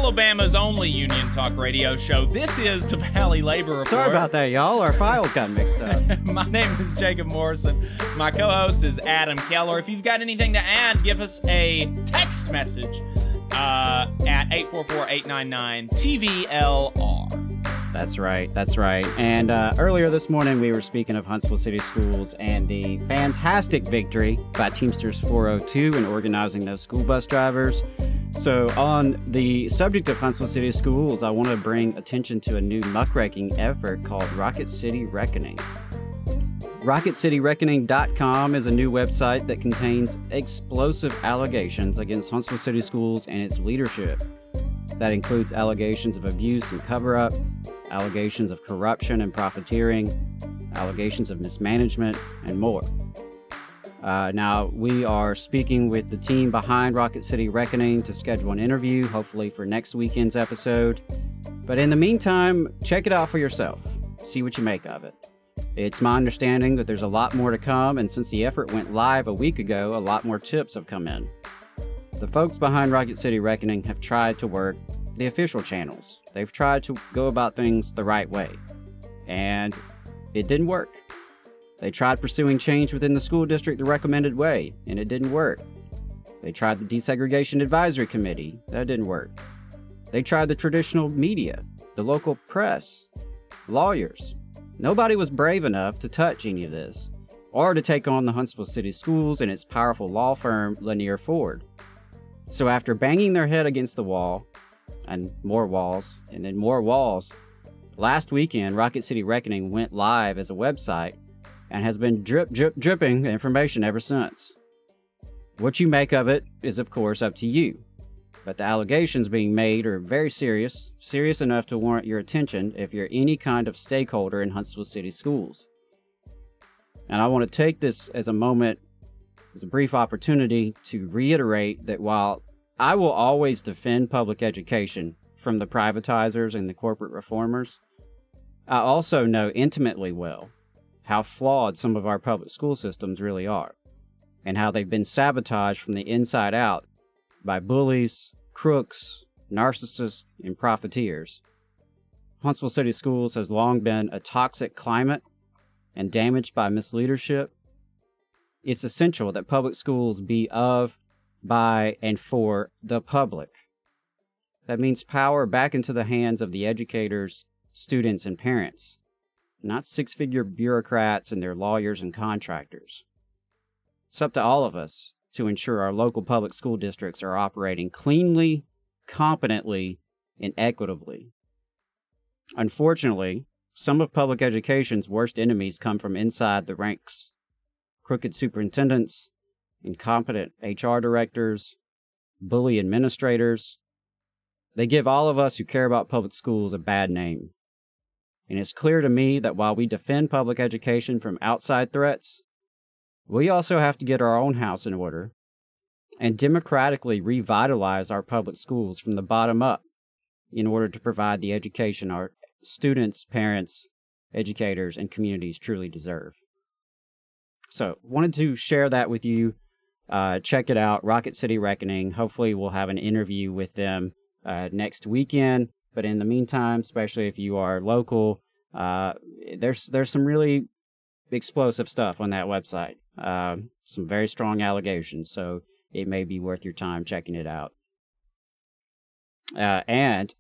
Alabama's only union talk radio show. This is the Valley Labor Report. Sorry about that, y'all. Our files got mixed up. My name is Jacob Morrison. My co host is Adam Keller. If you've got anything to add, give us a text message uh, at 844 899 TVLR. That's right. That's right. And uh, earlier this morning, we were speaking of Huntsville City Schools and the fantastic victory by Teamsters 402 in organizing those school bus drivers. So, on the subject of Huntsville City Schools, I want to bring attention to a new muckraking effort called Rocket City Reckoning. RocketCityReckoning.com is a new website that contains explosive allegations against Huntsville City Schools and its leadership. That includes allegations of abuse and cover up, allegations of corruption and profiteering, allegations of mismanagement, and more. Uh, now, we are speaking with the team behind Rocket City Reckoning to schedule an interview, hopefully for next weekend's episode. But in the meantime, check it out for yourself. See what you make of it. It's my understanding that there's a lot more to come, and since the effort went live a week ago, a lot more tips have come in. The folks behind Rocket City Reckoning have tried to work the official channels. They've tried to go about things the right way. And it didn't work. They tried pursuing change within the school district the recommended way, and it didn't work. They tried the Desegregation Advisory Committee, that didn't work. They tried the traditional media, the local press, lawyers. Nobody was brave enough to touch any of this, or to take on the Huntsville City Schools and its powerful law firm, Lanier Ford. So, after banging their head against the wall, and more walls, and then more walls, last weekend, Rocket City Reckoning went live as a website and has been drip, drip, dripping information ever since. What you make of it is, of course, up to you. But the allegations being made are very serious, serious enough to warrant your attention if you're any kind of stakeholder in Huntsville City Schools. And I want to take this as a moment, as a brief opportunity to reiterate that while I will always defend public education from the privatizers and the corporate reformers, I also know intimately well how flawed some of our public school systems really are, and how they've been sabotaged from the inside out by bullies, crooks, narcissists, and profiteers. Huntsville City Schools has long been a toxic climate and damaged by misleadership. It's essential that public schools be of, by, and for the public. That means power back into the hands of the educators, students, and parents not six figure bureaucrats and their lawyers and contractors. It's up to all of us to ensure our local public school districts are operating cleanly, competently, and equitably. Unfortunately, some of public education's worst enemies come from inside the ranks crooked superintendents, incompetent HR directors, bully administrators. They give all of us who care about public schools a bad name. And it's clear to me that while we defend public education from outside threats, we also have to get our own house in order and democratically revitalize our public schools from the bottom up in order to provide the education our students, parents, educators, and communities truly deserve. So, wanted to share that with you. Uh, check it out, Rocket City Reckoning. Hopefully, we'll have an interview with them uh, next weekend. But in the meantime, especially if you are local, Uh, there's there's some really explosive stuff on that website. Uh, some very strong allegations, so it may be worth your time checking it out. Uh, and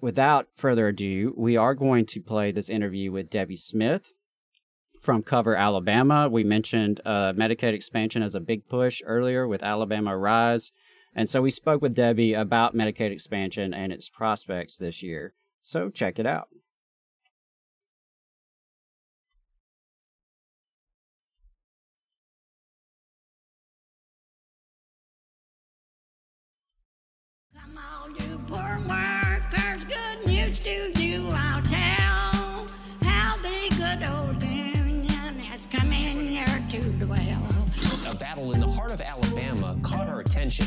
without further ado, we are going to play this interview with Debbie Smith from Cover Alabama. We mentioned uh, Medicaid expansion as a big push earlier with Alabama Arise. And so we spoke with Debbie about Medicaid expansion and its prospects this year. So check it out. Battle in the heart of Alabama caught our attention.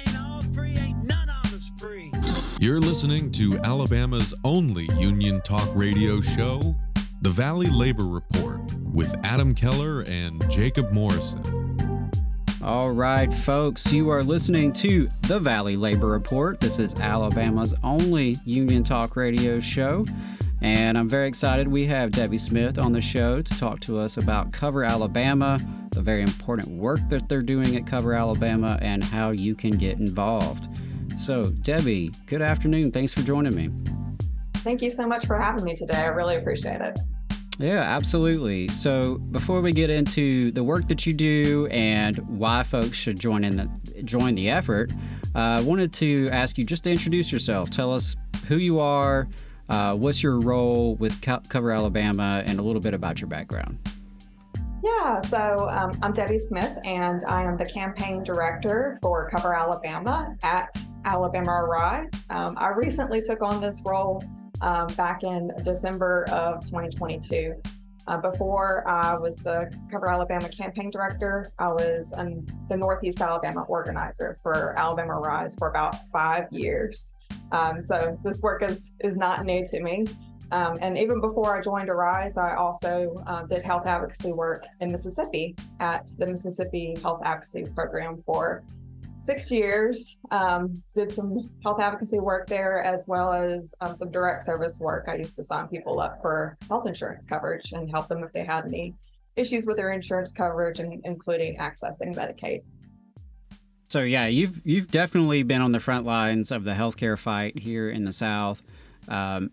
You're listening to Alabama's only union talk radio show, The Valley Labor Report, with Adam Keller and Jacob Morrison. All right, folks, you are listening to the Valley Labor Report. This is Alabama's only union talk radio show. And I'm very excited we have Debbie Smith on the show to talk to us about Cover Alabama, the very important work that they're doing at Cover Alabama, and how you can get involved. So, Debbie, good afternoon. Thanks for joining me. Thank you so much for having me today. I really appreciate it. Yeah, absolutely. So before we get into the work that you do and why folks should join in the join the effort, uh, I wanted to ask you just to introduce yourself. Tell us who you are, uh, what's your role with Co- Cover Alabama, and a little bit about your background. Yeah, so um, I'm Debbie Smith, and I am the campaign director for Cover Alabama at Alabama Arise. Um, I recently took on this role um, back in December of 2022. Uh, before I was the Cover Alabama campaign director, I was um, the Northeast Alabama organizer for Alabama Arise for about five years. Um, so this work is is not new to me. Um, and even before I joined Arise, I also uh, did health advocacy work in Mississippi at the Mississippi Health Advocacy Program for six years. Um, did some health advocacy work there as well as um, some direct service work. I used to sign people up for health insurance coverage and help them if they had any issues with their insurance coverage, and including accessing Medicaid. So yeah, you've you've definitely been on the front lines of the healthcare fight here in the South. Um,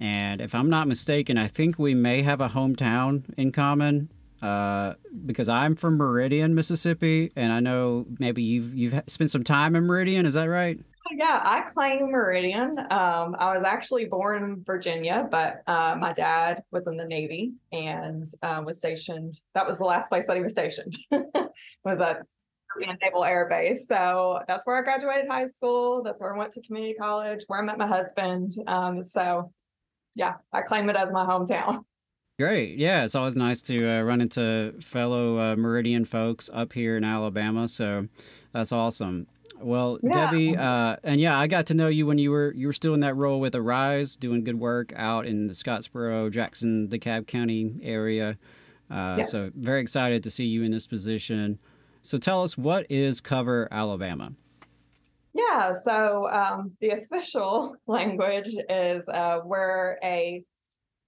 and if I'm not mistaken, I think we may have a hometown in common uh, because I'm from Meridian, Mississippi, and I know maybe you've you've spent some time in Meridian. Is that right? Yeah, I claim Meridian. Um, I was actually born in Virginia, but uh, my dad was in the Navy and uh, was stationed. That was the last place that he was stationed. was at Naval Air Base. So that's where I graduated high school. That's where I went to community college. Where I met my husband. Um, so yeah, I claim it as my hometown. Great. Yeah, it's always nice to uh, run into fellow uh, Meridian folks up here in Alabama. So that's awesome. Well, Yeah. Debbie, uh, and yeah, I got to know you when you were you were still in that role with Arise, doing good work out in the Scottsboro, Jackson, DeKalb County area. Uh, Yeah. So very excited to see you in this position. So tell us, what is Cover Alabama? Yeah, so um, the official language is uh, we're a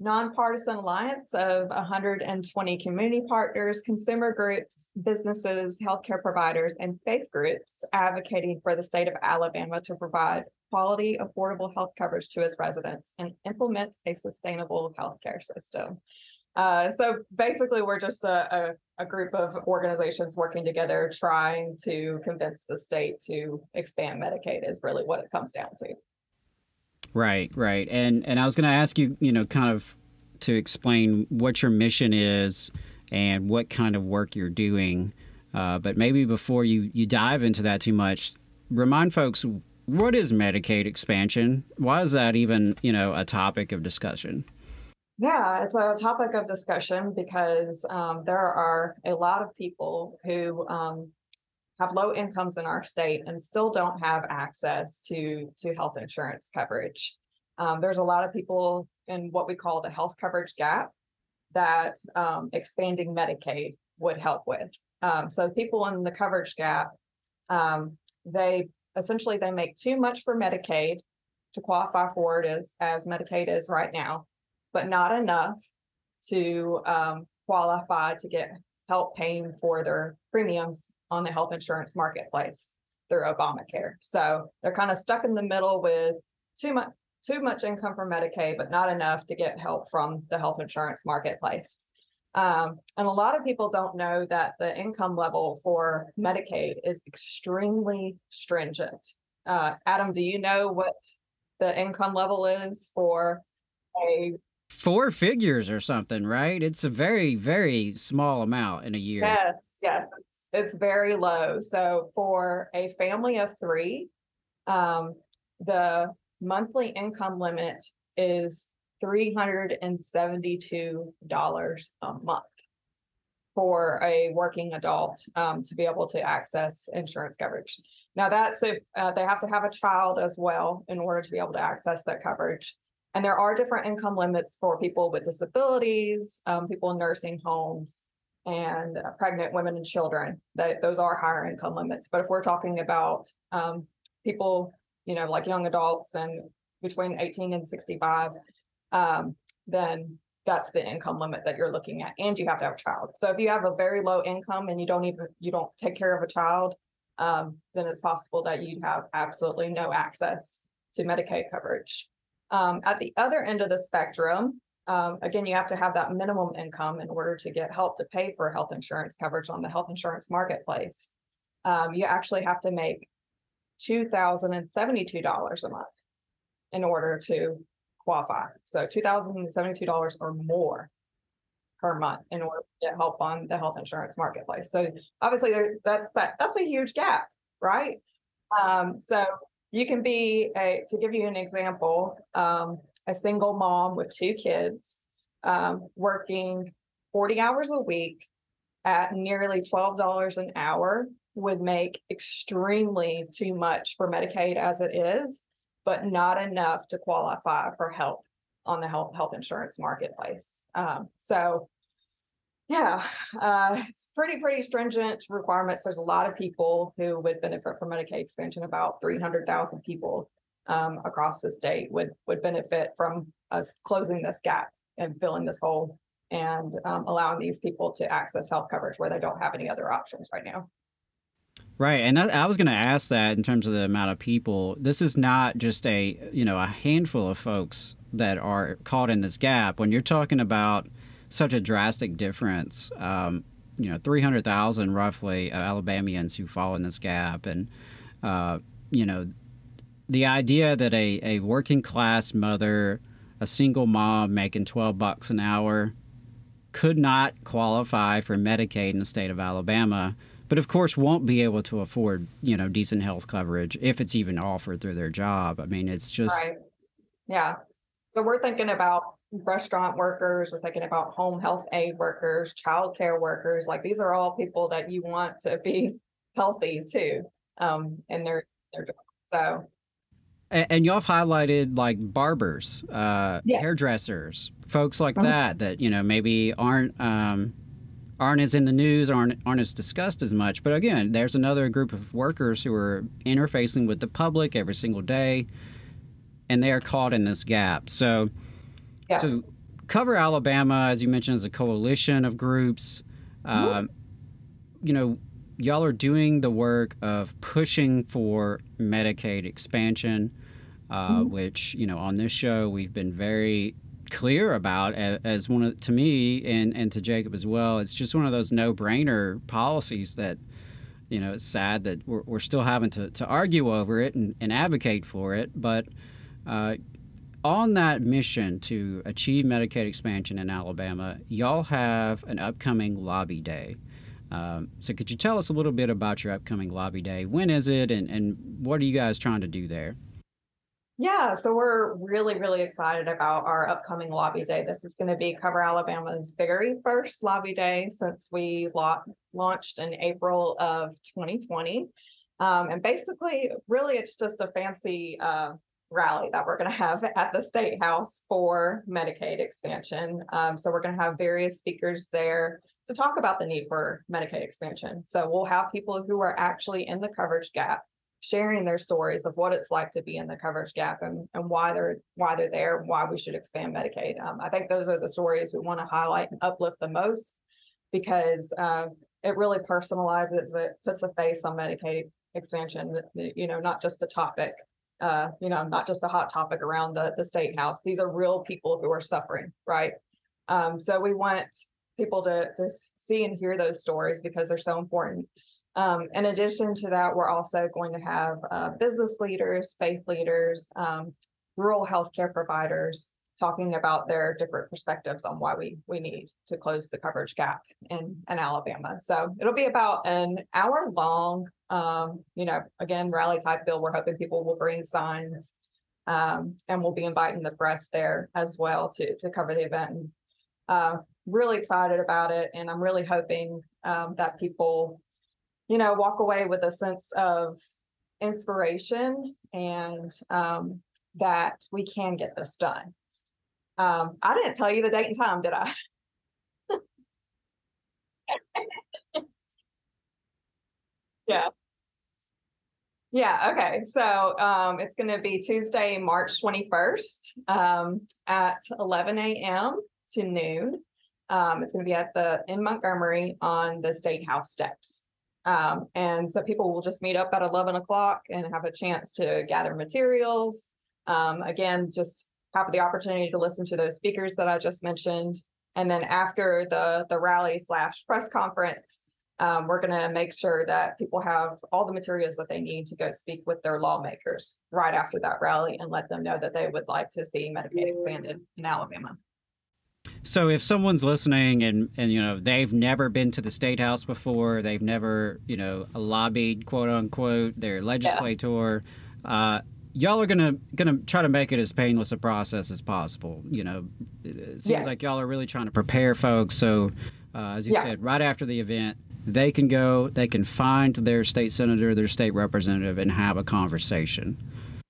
nonpartisan alliance of 120 community partners, consumer groups, businesses, healthcare providers, and faith groups advocating for the state of Alabama to provide quality, affordable health coverage to its residents and implement a sustainable healthcare system. Uh, so basically, we're just a, a, a group of organizations working together trying to convince the state to expand Medicaid, is really what it comes down to. Right, right. And and I was going to ask you, you know, kind of to explain what your mission is and what kind of work you're doing. Uh, but maybe before you you dive into that too much, remind folks what is Medicaid expansion? Why is that even, you know, a topic of discussion? Yeah, it's a topic of discussion because um, there are a lot of people who um, have low incomes in our state and still don't have access to to health insurance coverage. Um, there's a lot of people in what we call the health coverage gap that um, expanding Medicaid would help with. Um, so people in the coverage gap, um, they essentially they make too much for Medicaid to qualify for it as as Medicaid is right now but not enough to um, qualify to get help paying for their premiums on the health insurance marketplace through Obamacare. So they're kind of stuck in the middle with too much too much income from Medicaid, but not enough to get help from the health insurance marketplace. Um, and a lot of people don't know that the income level for Medicaid is extremely stringent. Uh, Adam, do you know what the income level is for a four figures or something, right? It's a very, very small amount in a year. Yes, yes, it's, very low. So for a family of three, um, the monthly income limit is three hundred and seventy-two dollars a month for a working adult um, to be able to access insurance coverage. Now that's if uh, they have to have a child as well in order to be able to access that coverage. And there are different income limits for people with disabilities, um, people in nursing homes, and uh, pregnant women and children. That those are higher income limits. But if we're talking about um, people, you know, like young adults and between 18 and 65, um, then that's the income limit that you're looking at, and you have to have a child. So if you have a very low income and you don't even you don't take care of a child, um, then it's possible that you have absolutely no access to Medicaid coverage. Um, at the other end of the spectrum, um, again, you have to have that minimum income in order to get help to pay for health insurance coverage on the health insurance marketplace. Um, you actually have to make $2,072 a month in order to qualify. So $2,072 or more per month in order to get help on the health insurance marketplace. So obviously there, that's that that's a huge gap, right? Um, so you can be a, to give you an example, um, a single mom with two kids, um, working 40 hours a week at nearly $12 an hour would make extremely too much for Medicaid as it is, but not enough to qualify for help on the health health insurance marketplace. Um, so yeah, uh, it's pretty, pretty stringent requirements. There's a lot of people who would benefit from Medicaid expansion. About 300,000 people um, across the state would would benefit from us closing this gap and filling this hole and um, allowing these people to access health coverage where they don't have any other options right now. Right, and that, I was going to ask that in terms of the amount of people. This is not just a you know a handful of folks that are caught in this gap. When you're talking about such a drastic difference. Um, you know, 300,000 roughly uh, Alabamians who fall in this gap. And, uh, you know, the idea that a, a working class mother, a single mom making 12 bucks an hour, could not qualify for Medicaid in the state of Alabama, but of course won't be able to afford, you know, decent health coverage if it's even offered through their job. I mean, it's just. Right. Yeah. So we're thinking about restaurant workers, we're thinking about home health aid workers, childcare workers. Like these are all people that you want to be healthy too, um, in their their job. So. And, and y'all have highlighted like barbers, uh, yeah. hairdressers, folks like uh-huh. that that you know maybe aren't um, aren't as in the news, aren't aren't as discussed as much. But again, there's another group of workers who are interfacing with the public every single day, and they are caught in this gap. So yeah. So, Cover Alabama, as you mentioned, is a coalition of groups. Mm-hmm. you know, y'all are doing the work of pushing for Medicaid expansion, uh, mm-hmm. which you know on this show we've been very clear about as, as, one of to me and and to Jacob as well. It's just one of those no brainer policies that. You know, it's sad that we're, we're still having to, to argue over it and, and advocate for it, but uh, on that mission to achieve Medicaid expansion in Alabama, y'all have an upcoming lobby day. Um, so, could you tell us a little bit about your upcoming lobby day? When is it, and, and what are you guys trying to do there? Yeah, so we're really, really excited about our upcoming lobby day. This is going to be Cover Alabama's very first lobby day since we la- launched in April of 2020. Um, and basically, really, it's just a fancy uh, rally that we're going to have at the State House for Medicaid expansion. Um, so we're going to have various speakers there to talk about the need for Medicaid expansion. So we'll have people who are actually in the coverage gap sharing their stories of what it's like to be in the coverage gap and, and why they're why they're there, why we should expand Medicaid. Um, I think those are the stories we want to highlight and uplift the most because uh, it really personalizes it, puts a face on Medicaid expansion. You know, not just a topic, uh, you know, not just a hot topic around the the state house. These are real people who are suffering, right? Um, so we want people to to see and hear those stories because they're so important. Um, in addition to that, we're also going to have uh, business leaders, faith leaders, um, rural healthcare providers talking about their different perspectives on why we we need to close the coverage gap in, in Alabama. So it'll be about an hour long. Um, you know, again, rally type bill. We're hoping people will bring signs, um, and we'll be inviting the press there as well to to cover the event. And, uh, really excited about it, and I'm really hoping um, that people you know, walk away with a sense of inspiration and um, that we can get this done. Um, I didn't tell you the date and time, did I? yeah. Yeah, okay. So um, it's going to be Tuesday, March 21st um, at 11 a.m. to noon. Um, it's going to be at the in Montgomery on the State House steps. Um, and so people will just meet up at 11 o'clock and have a chance to gather materials. Um, again, just have the opportunity to listen to those speakers that I just mentioned. And then after the, the rally slash press conference, um, we're going to make sure that people have all the materials that they need to go speak with their lawmakers right after that rally and let them know that they would like to see Medicaid expanded in Alabama. So if someone's listening and and you know they've never been to the state house before, they've never you know lobbied quote unquote their legislator, yeah. uh, y'all are gonna gonna try to make it as painless a process as possible. You know, it seems yes. like y'all are really trying to prepare folks. So uh, as you yeah. said, right after the event, they can go, they can find their state senator, their state representative, and have a conversation.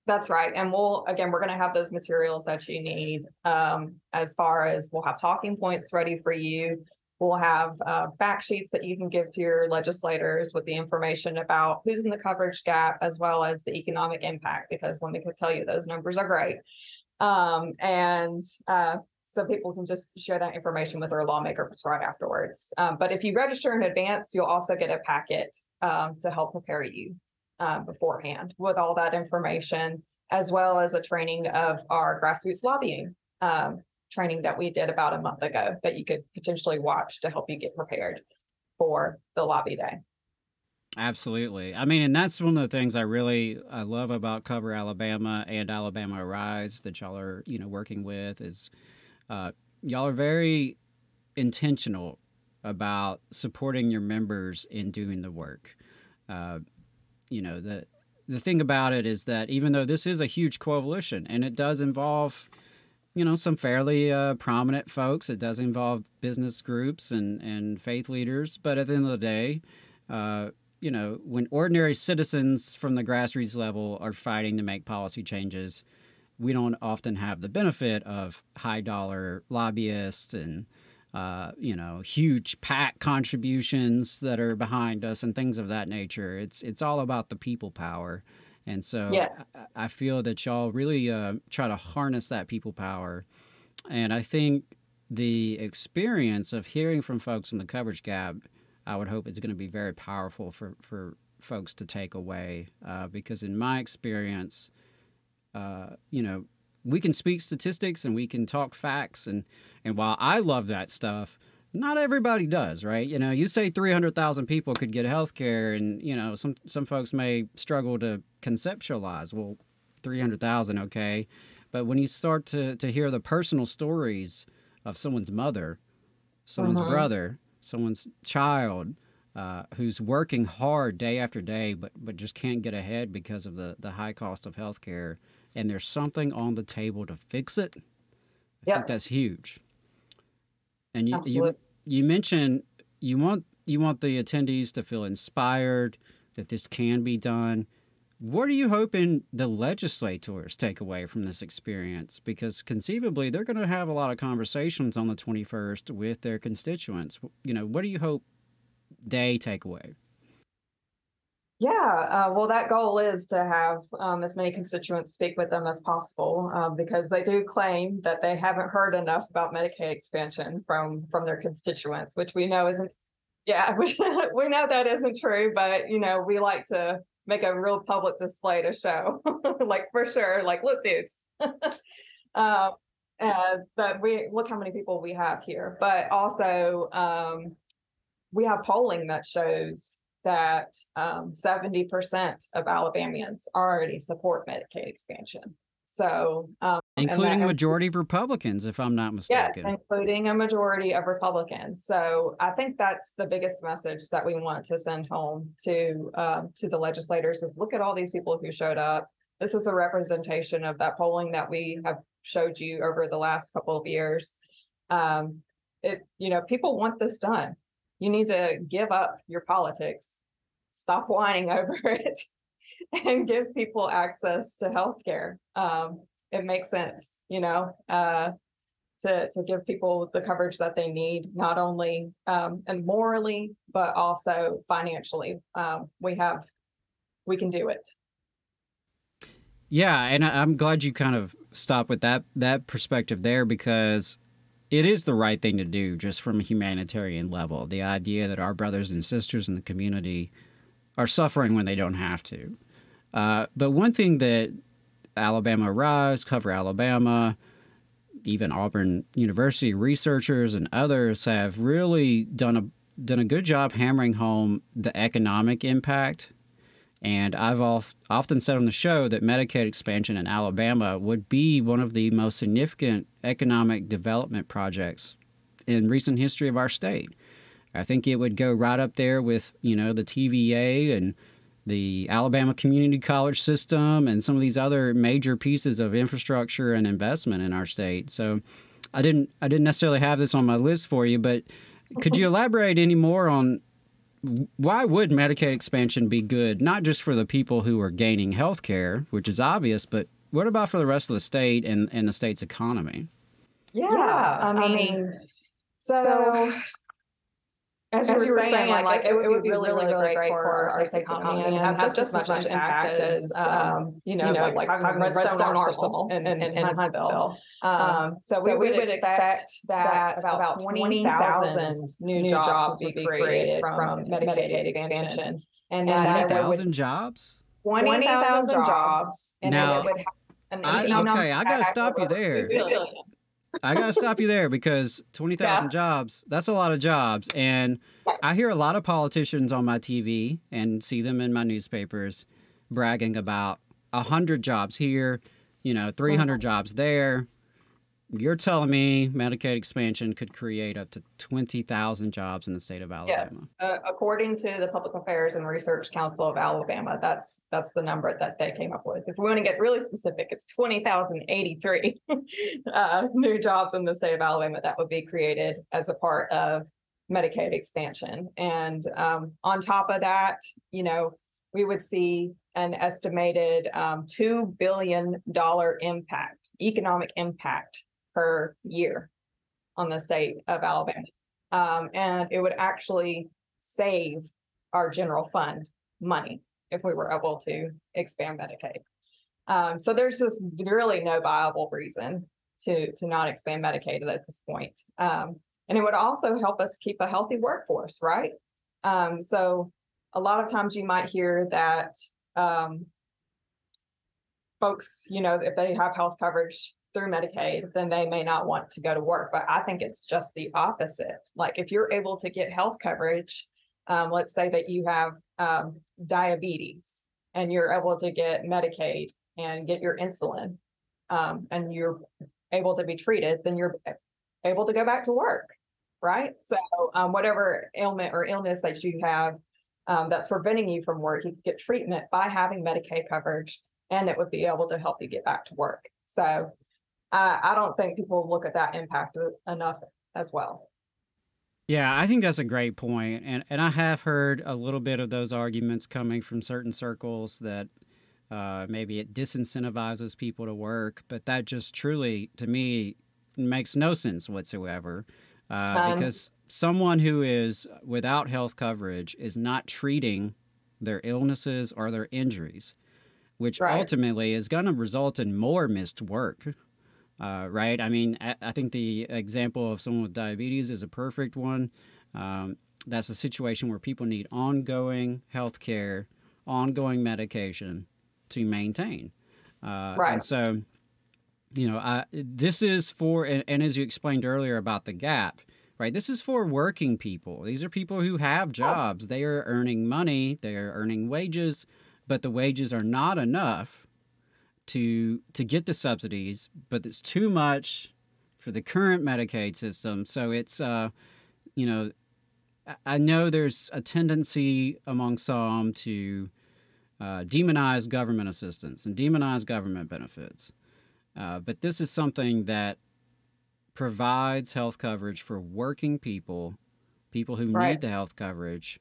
That's right. And we'll, again, we're going to have those materials that you need um, as far as we'll have talking points ready for you. We'll have uh, fact sheets that you can give to your legislators with the information about who's in the coverage gap as well as the economic impact, because let me tell you, those numbers are great. Um, and uh, so people can just share that information with their lawmakers right afterwards. Um, but if you register in advance, you'll also get a packet um, to help prepare you um, beforehand with all that information, as well as a training of our grassroots lobbying um, training that we did about a month ago that you could potentially watch to help you get prepared for the lobby day. Absolutely. I mean, and that's one of the things I really I love about Cover Alabama and Alabama Arise that y'all are you know working with is uh, y'all are very intentional about supporting your members in doing the work. Uh, you know the the thing about it is that even though this is a huge coalition and it does involve you know some fairly uh, prominent folks it does involve business groups and and faith leaders but at the end of the day uh, you know when ordinary citizens from the grassroots level are fighting to make policy changes we don't often have the benefit of high dollar lobbyists and uh, you know, huge PAC contributions that are behind us and things of that nature. It's it's all about the people power, and so yes. I, I, feel that y'all really uh, try to harness that people power, and I think the experience of hearing from folks in the coverage gap, I would hope is going to be very powerful for for folks to take away, uh, because in my experience, uh, you know, we can speak statistics and we can talk facts and and while I love that stuff, not everybody does, right? You know, you say 300,000 people could get health care and, you know, some some folks may struggle to conceptualize, well, 300,000, okay. But when you start to to hear the personal stories of someone's mother, someone's uh-huh. brother, someone's child, uh, who's working hard day after day, but but just can't get ahead because of the the high cost of health care and there's something on the table to fix it, I Yep. think that's huge. And you, you you mentioned you want you want the attendees to feel inspired that this can be done. What are you hoping the legislators take away from this experience? Because conceivably, they're going to have a lot of conversations on the 21st with their constituents. You know, what do you hope they take away? Yeah, uh, well, that goal is to have um, as many constituents speak with them as possible um, because they do claim that they haven't heard enough about Medicaid expansion from from their constituents, which we know isn't. Yeah, we, we know that isn't true, but you know we like to make a real public display to show, like for sure, like look, dudes. uh, and but we look how many people we have here, but also um, we have polling that shows that um, seventy percent of Alabamians already support Medicaid expansion. So, um, Including a majority of Republicans, if I'm not mistaken. Yes, including a majority of Republicans. So I think that's the biggest message that we want to send home to um, to the legislators is look at all these people who showed up. This is a representation of that polling that we have showed you over the last couple of years. Um, it you know people want this done. You need to give up your politics, stop whining over it, and give people access to healthcare. Um, it makes sense, you know. Uh, to to give people the coverage that they need, not only um, and morally, but also financially. Um, we have, we can do it. Yeah, and I- I'm glad you kind of stopped with that that perspective there because it is the right thing to do just from a humanitarian level. The idea that our brothers and sisters in the community are suffering when they don't have to. Uh, but one thing that Alabama Arise, Cover Alabama, even Auburn University researchers and others have really done a done a good job hammering home the economic impact. And I've often said on the show that Medicaid expansion in Alabama would be one of the most significant economic development projects in recent history of our state. I think it would go right up there with, you know, the TVA and the Alabama Community College system and some of these other major pieces of infrastructure and investment in our state. So I didn't I didn't necessarily have this on my list for you, but could you elaborate any more on why would Medicaid expansion be good, not just for the people who are gaining health care, which is obvious, but what about for the rest of the state and, and the state's economy? Yeah, I mean, so. As, you were saying, like, it, it would be really, really great for our state's economy and have just as much impact as, um, you know, like having Redstone Arsenal in, in, in Huntsville. Um, so we would expect that about twenty thousand new jobs would be created from Medicaid expansion. And that there 20,000 jobs? twenty thousand jobs. and Now, it would have an I, okay, I got to stop you there. I got to stop you there because 20,000 jobs, that's a lot of jobs. And I hear a lot of politicians on my TV and see them in my newspapers bragging about 100 jobs here, you know, 300 jobs there. You're telling me Medicaid expansion could create up to 20,000 jobs in the state of Alabama. Yes, uh, according to the Public Affairs and Research Council of Alabama, that's, that's the number that they came up with. If we want to get really specific, it's twenty thousand eighty-three uh, new jobs in the state of Alabama that would be created as a part of Medicaid expansion. And um, on top of that, you know, we would see an estimated um, two billion dollar impact, economic impact per year on the state of Alabama. Um, and it would actually save our general fund money if we were able to expand Medicaid. Um, so there's just really no viable reason to to not expand Medicaid at this point. Um, and it would also help us keep a healthy workforce, right? Um, so a lot of times you might hear that um, folks, you know, if they have health coverage through Medicaid, then they may not want to go to work. But I think it's just the opposite. Like if you're able to get health coverage, um, let's say that you have um, diabetes and you're able to get Medicaid and get your insulin, um, and you're able to be treated, then you're able to go back to work, right? So um, whatever ailment or illness that you have um, that's preventing you from work, you can get treatment by having Medicaid coverage and it would be able to help you get back to work. So I, I don't think people look at that impact enough as well. Yeah, I think that's a great point, and and I have heard a little bit of those arguments coming from certain circles that uh, maybe it disincentivizes people to work, but that just truly, to me, makes no sense whatsoever. Uh, Um, because someone who is without health coverage is not treating their illnesses or their injuries, which Right. ultimately is going to result in more missed work. Uh, right? I mean, I, I think the example of someone with diabetes is a perfect one. Um, that's a situation where people need ongoing health care, ongoing medication to maintain. Uh, Right. And so, you know, I, this is for, and, and as you explained earlier about the gap, right? This is for working people. These are people who have jobs. They are earning money, they are earning wages, but the wages are not enough to to get the subsidies, but it's too much for the current Medicaid system. So it's, uh, you know, I- know there's a tendency among some to uh, demonize government assistance and demonize government benefits. Uh, but this is something that provides health coverage for working people, people who Right. need the health coverage,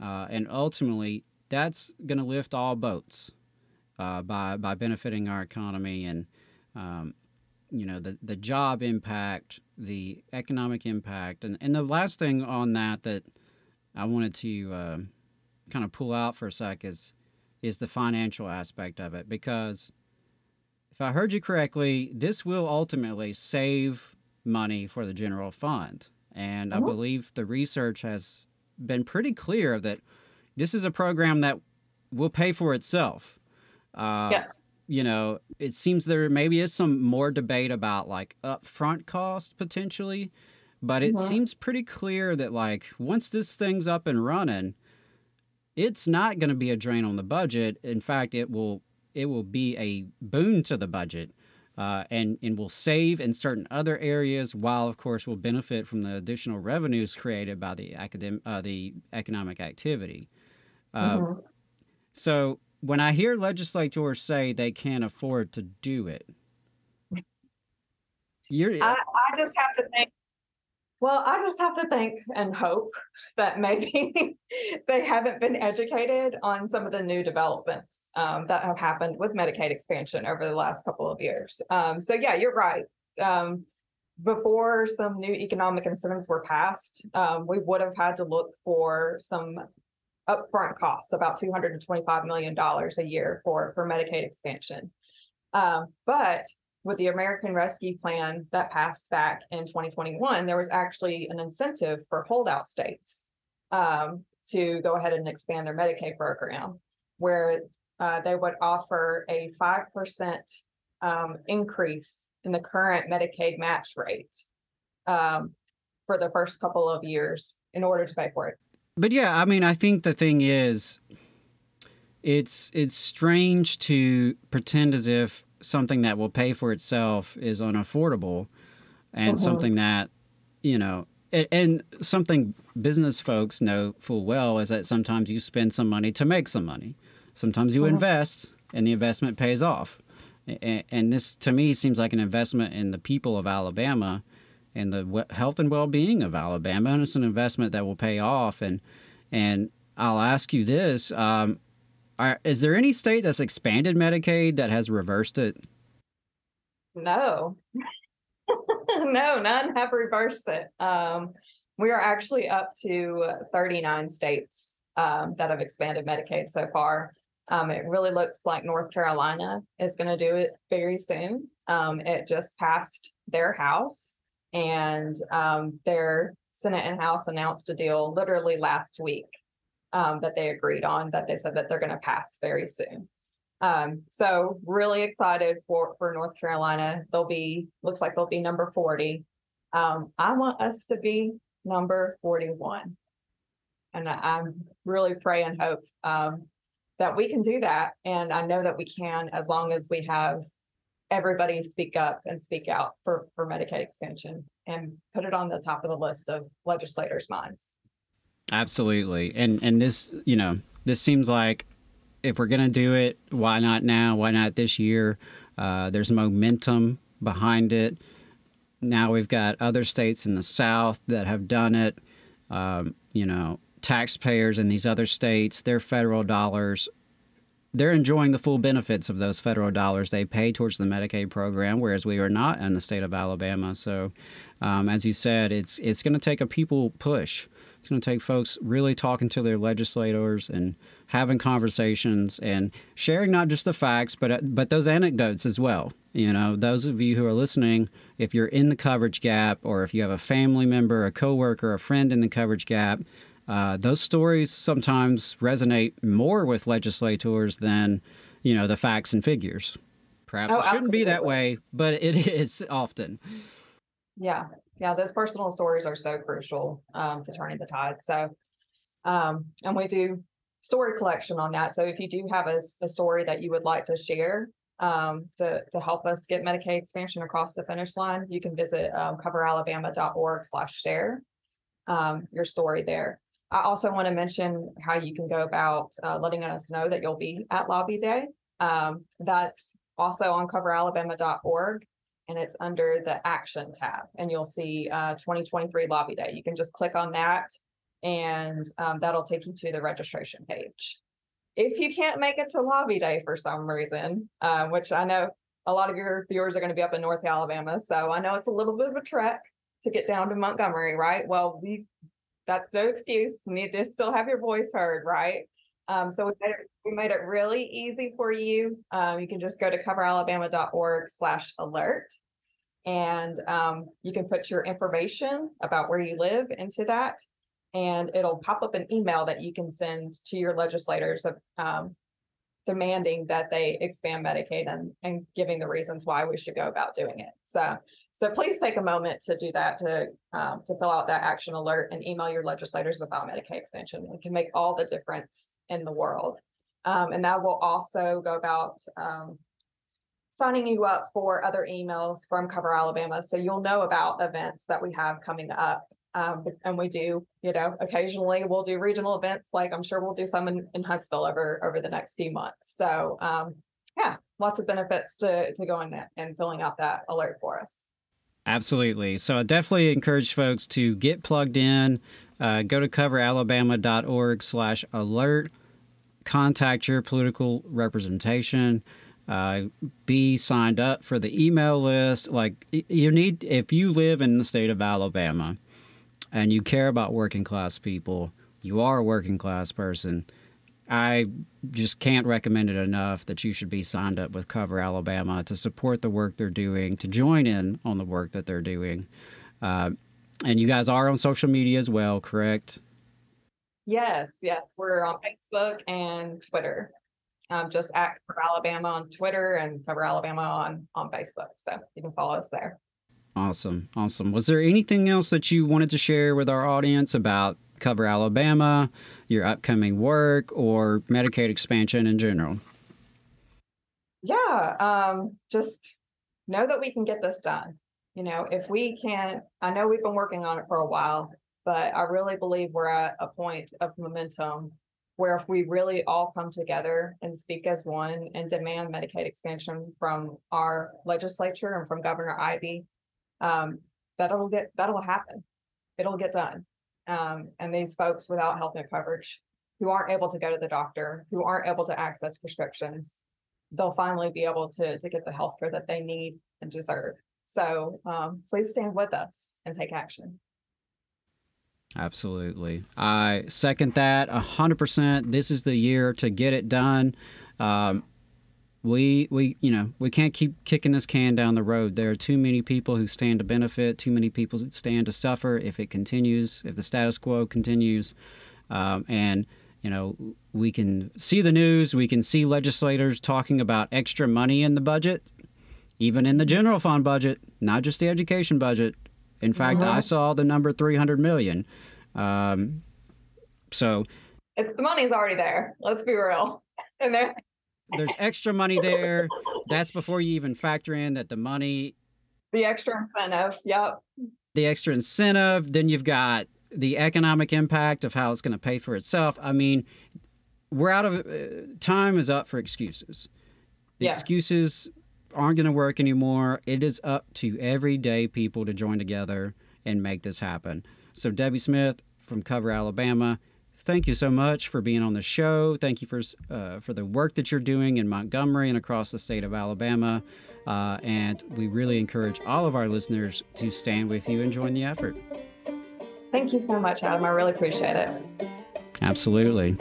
uh, and ultimately that's going to lift all boats uh, by by benefiting our economy and um, you know the the job impact, the economic impact, and and the last thing on that that I wanted to uh, kind of pull out for a sec is is the financial aspect of it because if I heard you correctly, this will ultimately save money for the general fund, and I Mhm. believe the research has been pretty clear that this is a program that will pay for itself. Uh, Yes. You know, it seems there maybe is some more debate about like upfront costs potentially, but it Mhm. seems pretty clear that like once this thing's up and running, it's not going to be a drain on the budget. In fact, it will it will be a boon to the budget. Uh, and and will save in certain other areas, while of course will benefit from the additional revenues created by the academic uh, the economic activity. Uh, Mhm. So when I hear legislators say they can't afford to do it, you're I, I just have to think. Well, I just have to think and hope that maybe they haven't been educated on some of the new developments um, that have happened with Medicaid expansion over the last couple of years. Um, so yeah, you're right. Um, before some new economic incentives were passed, um, we would have had to look for some upfront costs, about two hundred and twenty-five million dollars a year for for Medicaid expansion. Um, but with the American Rescue Plan that passed back in twenty twenty-one, there was actually an incentive for holdout states um, to go ahead and expand their Medicaid program, where uh, they would offer a five percent um, increase in the current Medicaid match rate um, for the first couple of years in order to pay for it. But yeah, I mean, I think the thing is, it's it's strange to pretend as if something that will pay for itself is unaffordable, and Mhm. something that you know, and, and something business folks know full well is that sometimes you spend some money to make some money. Sometimes you Mhm. invest, and the investment pays off. And, and this, to me, seems like an investment in the people of Alabama and the health and well-being of Alabama, and it's an investment that will pay off. And and I'll ask you this: um, are, Is there any state that's expanded Medicaid that has reversed it? No. no, none have reversed it. Um, we are actually up to 39 states um, that have expanded Medicaid so far. Um, it really looks like North Carolina is going to do it very soon. Um, it just passed their house, and um, their Senate and House announced a deal literally last week um, that they agreed on that they said that they're going to pass very soon. Um, so really excited for, for North Carolina. They'll be, looks like they'll be number forty. Um, I want us to be number forty-one. And I, I'm really pray and hope, um, that we can do that. And I know that we can as long as we have everybody speak up and speak out for, for Medicaid expansion and put it on the top of the list of legislators' minds. Absolutely, and and this, you know, this seems like if we're going to do it, why not now? Why not this year? Uh, there's momentum behind it. Now we've got other states in the South that have done it. Um, you know, taxpayers in these other states, their federal dollars, they're enjoying the full benefits of those federal dollars they pay towards the Medicaid program, whereas we are not in the state of Alabama. So, um, as you said, it's it's going to take a people push. It's going to take folks really talking to their legislators and having conversations and sharing not just the facts, but but those anecdotes as well. You know, those of you who are listening, if you're in the coverage gap, or if you have a family member, a coworker, a friend in the coverage gap, uh, those stories sometimes resonate more with legislators than you know the facts and figures. Perhaps Oh, it shouldn't be that way, but it is often. Yeah, yeah, those personal stories are so crucial um, to turning the tide. So, um, and we do story collection on that. So if you do have a story that you would like to share um, to to help us get Medicaid expansion across the finish line, you can visit um, coveralabama.org/share um, your story there. I also want to mention how you can go about uh, letting us know that you'll be at Lobby Day. Um, that's also on coveralabama.org and it's under the action tab and you'll see uh 2023 lobby day. You can just click on that and um, that'll take you to the registration page. If you can't make it to lobby day for some reason uh, which i know a lot of your viewers are going to be up in north alabama so i know it's a little bit of a trek to get down to montgomery right? Well we that's no excuse you need to still have your voice heard right um, so we made, it, we made it really easy for you. Um, you can just go to coveralabama.org slash alert and um, you can put your information about where you live into that. And it'll pop up an email that you can send to your legislators um, demanding that they expand Medicaid and, and giving the reasons why we should go about doing it. So so please take a moment to do that, to, um, to fill out that action alert and email your legislators about Medicaid expansion. It can make all the difference in the world. Um, and that will also go about, um, signing you up for other emails from Cover Alabama. So you'll know about events that we have coming up. Um, and we do, you know, occasionally we'll do regional events, like I'm sure we'll do some in, in Huntsville over, over the next few months. So, um, yeah, lots of benefits to, to going and filling out that alert for us. Absolutely. So I definitely encourage folks to get plugged in. Uh, go to coveralabama.org slash alert. Contact your political representation. Uh, be signed up for the email list. Like you need, if you live in the state of Alabama and you care about working class people, you are a working class person. I just can't recommend it enough that you should be signed up with Cover Alabama to support the work they're doing, to join in on the work that they're doing. Uh, and you guys are on social media as well, correct? Yes, yes, we're on Facebook and Twitter. Um, just at Cover Alabama on Twitter and Cover Alabama on, on Facebook. So you can follow us there. Awesome. Awesome. Was there anything else that you wanted to share with our audience about Cover Alabama, your upcoming work, or Medicaid expansion in general? Yeah, um, just know that we can get this done. You know, if we can't, I know we've been working on it for a while, but I really believe we're at a point of momentum where if we really all come together and speak as one and demand Medicaid expansion from our legislature and from Governor Ivey, um, that'll get, that'll happen. It'll get done. Um, and these folks without health care coverage who aren't able to go to the doctor, who aren't able to access prescriptions, they'll finally be able to, to get the health care that they need and deserve. So um, please stand with us and take action. Absolutely. I second that 100%. This is the year to get it done. Um, we, we, you know, we can't keep kicking this can down the road. There are too many people who stand to benefit, too many people who stand to suffer if it continues, if the status quo continues. Um, and, you know, we can see the news, we can see legislators talking about extra money in the budget, even in the general fund budget, not just the education budget. In fact, I Mhm. saw the number 300 million. Um, so It's the money's already there. Let's be real. And there, there's extra money there. That's before you even factor in that the money, the extra incentive. Yep. the extra incentive, then you've got the economic impact of how it's going to pay for itself. I mean, we're out of uh, time is up for excuses. The Yes. excuses aren't going to work anymore. It is up to everyday people to join together and make this happen. So Debbie Smith from Cover Alabama, thank you so much for being on the show. Thank you for uh, for the work that you're doing in Montgomery and across the state of Alabama. Uh, and we really encourage all of our listeners to stand with you and join the effort. Thank you so much, Adam. I really appreciate it. Absolutely.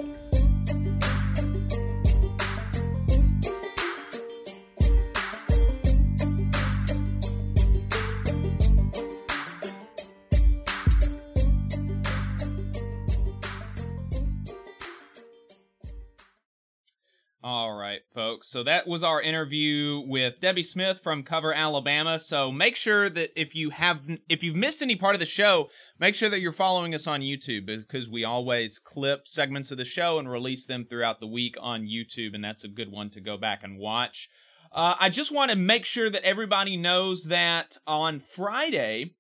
So that was our interview with Debbie Smith from Cover Alabama. So make sure that if you have if you've missed any part of the show, make sure that you're following us on YouTube because we always clip segments of the show and release them throughout the week on YouTube, and that's a good one to go back and watch. Uh, I just want to make sure that everybody knows that on Friday,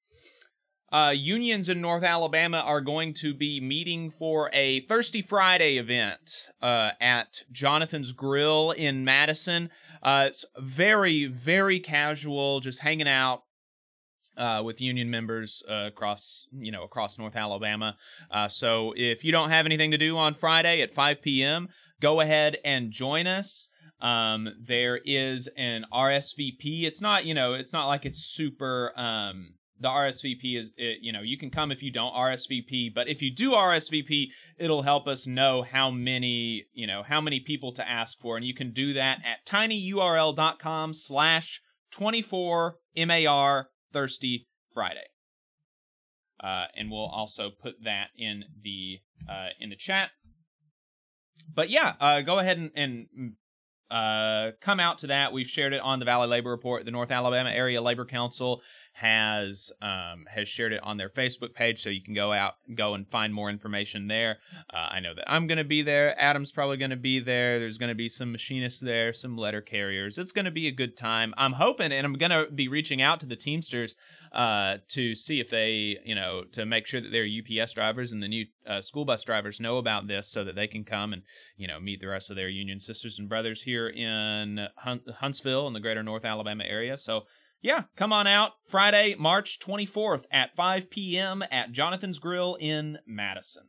uh, unions in North Alabama are going to be meeting for a Thirsty Friday event uh, at Jonathan's Grill in Madison. Uh, it's very, very casual, just hanging out uh, with union members uh, across, you know, across North Alabama. Uh, so if you don't have anything to do on Friday at 5 p.m., go ahead and join us. Um, there is an RSVP. It's not, you know, it's not like it's super. Um, the RSVP is, it, you know, you can come if you don't RSVP, but if you do RSVP, it'll help us know how many, you know, how many people to ask for, and you can do that at tinyurl.com slash 24 MAR Thirsty Friday. Uh, and we'll also put that in the uh, in the chat. But yeah, uh, go ahead and, and uh, come out to that. We've shared it on the Valley Labor Report. The North Alabama Area Labor Council has um, has shared it on their Facebook page, so you can go out, go and find more information there. Uh, I know that I'm going to be there. Adam's probably going to be there. There's going to be some machinists there, some letter carriers. It's going to be a good time. I'm hoping, and I'm going to be reaching out to the Teamsters uh, to see if they, you know, to make sure that their UPS drivers and the new uh, school bus drivers know about this, so that they can come and, you know, meet the rest of their union sisters and brothers here in Hun- Huntsville in the greater North Alabama area. So yeah, come on out Friday, March 24th at 5 p.m. at Jonathan's Grill in Madison.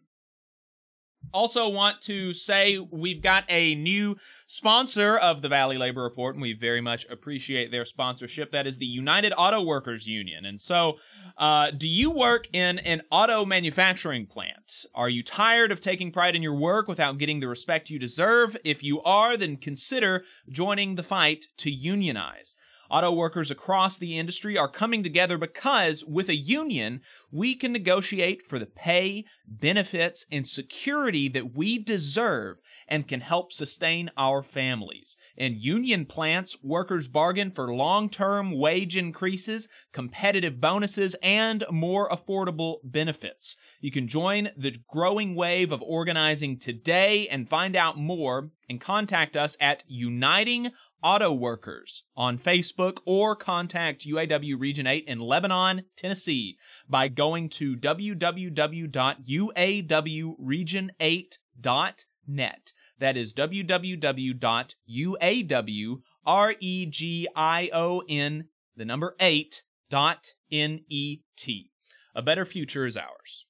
Also, want to say we've got a new sponsor of the Valley Labor Report, and we very much appreciate their sponsorship. That is the United Auto Workers Union. And so, uh, do you work in an auto manufacturing plant? Are you tired of taking pride in your work without getting the respect you deserve? If you are, then consider joining the fight to unionize. Auto workers across the industry are coming together because with a union, we can negotiate for the pay, benefits, and security that we deserve and can help sustain our families. In union plants, workers bargain for long term wage increases, competitive bonuses, and more affordable benefits. You can join the growing wave of organizing today and find out more and contact us at Uniting Auto Workers on Facebook or contact UAW Region 8 in Lebanon, Tennessee by going to www.uawregion8.net. That is www.uawregion, the number 8, dot N-E-T. A better future is ours.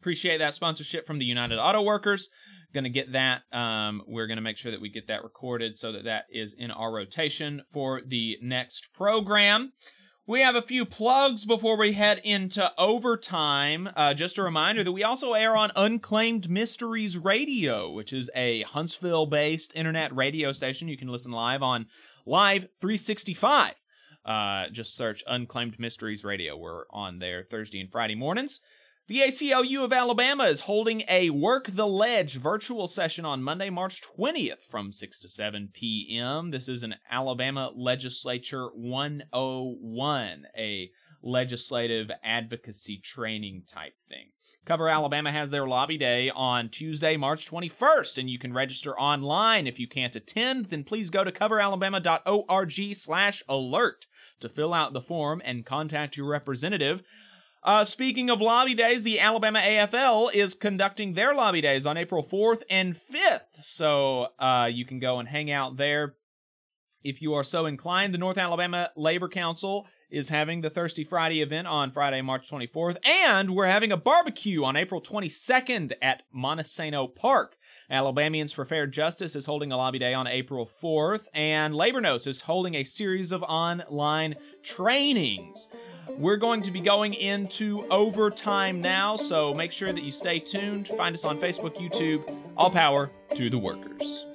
Appreciate that sponsorship from the United Auto Workers going to get that um, we're going to make sure that we get that recorded so that that is in our rotation for the next program. We have a few plugs before we head into overtime. Uh, just a reminder that we also air on unclaimed mysteries radio which is a huntsville based internet radio station. You can listen live on live 365 uh, just search unclaimed mysteries radio. We're on there thursday and friday mornings the ACLU of Alabama is holding a Work the Ledge virtual session on Monday, March 20th from 6 to 7 p.m. This is an Alabama Legislature 101, a legislative advocacy training type thing. Cover Alabama has their lobby day on Tuesday, March 21st, and you can register online. If you can't attend, then please go to coveralabama.org slash alert to fill out the form and contact your representative. Uh, speaking of lobby days, the Alabama AFL is conducting their lobby days on April 4th and 5th. So uh, you can go and hang out there if you are so inclined. The North Alabama Labor Council is having the Thirsty Friday event on Friday, March 24th, and we're having a barbecue on April 22nd at Monte Sano Park. Alabamians for Fair Justice is holding a lobby day on April 4th, and Labor Notes is holding a series of online trainings. We're going to be going into overtime now, so make sure that you stay tuned. Find us on Facebook, YouTube. All power to the workers.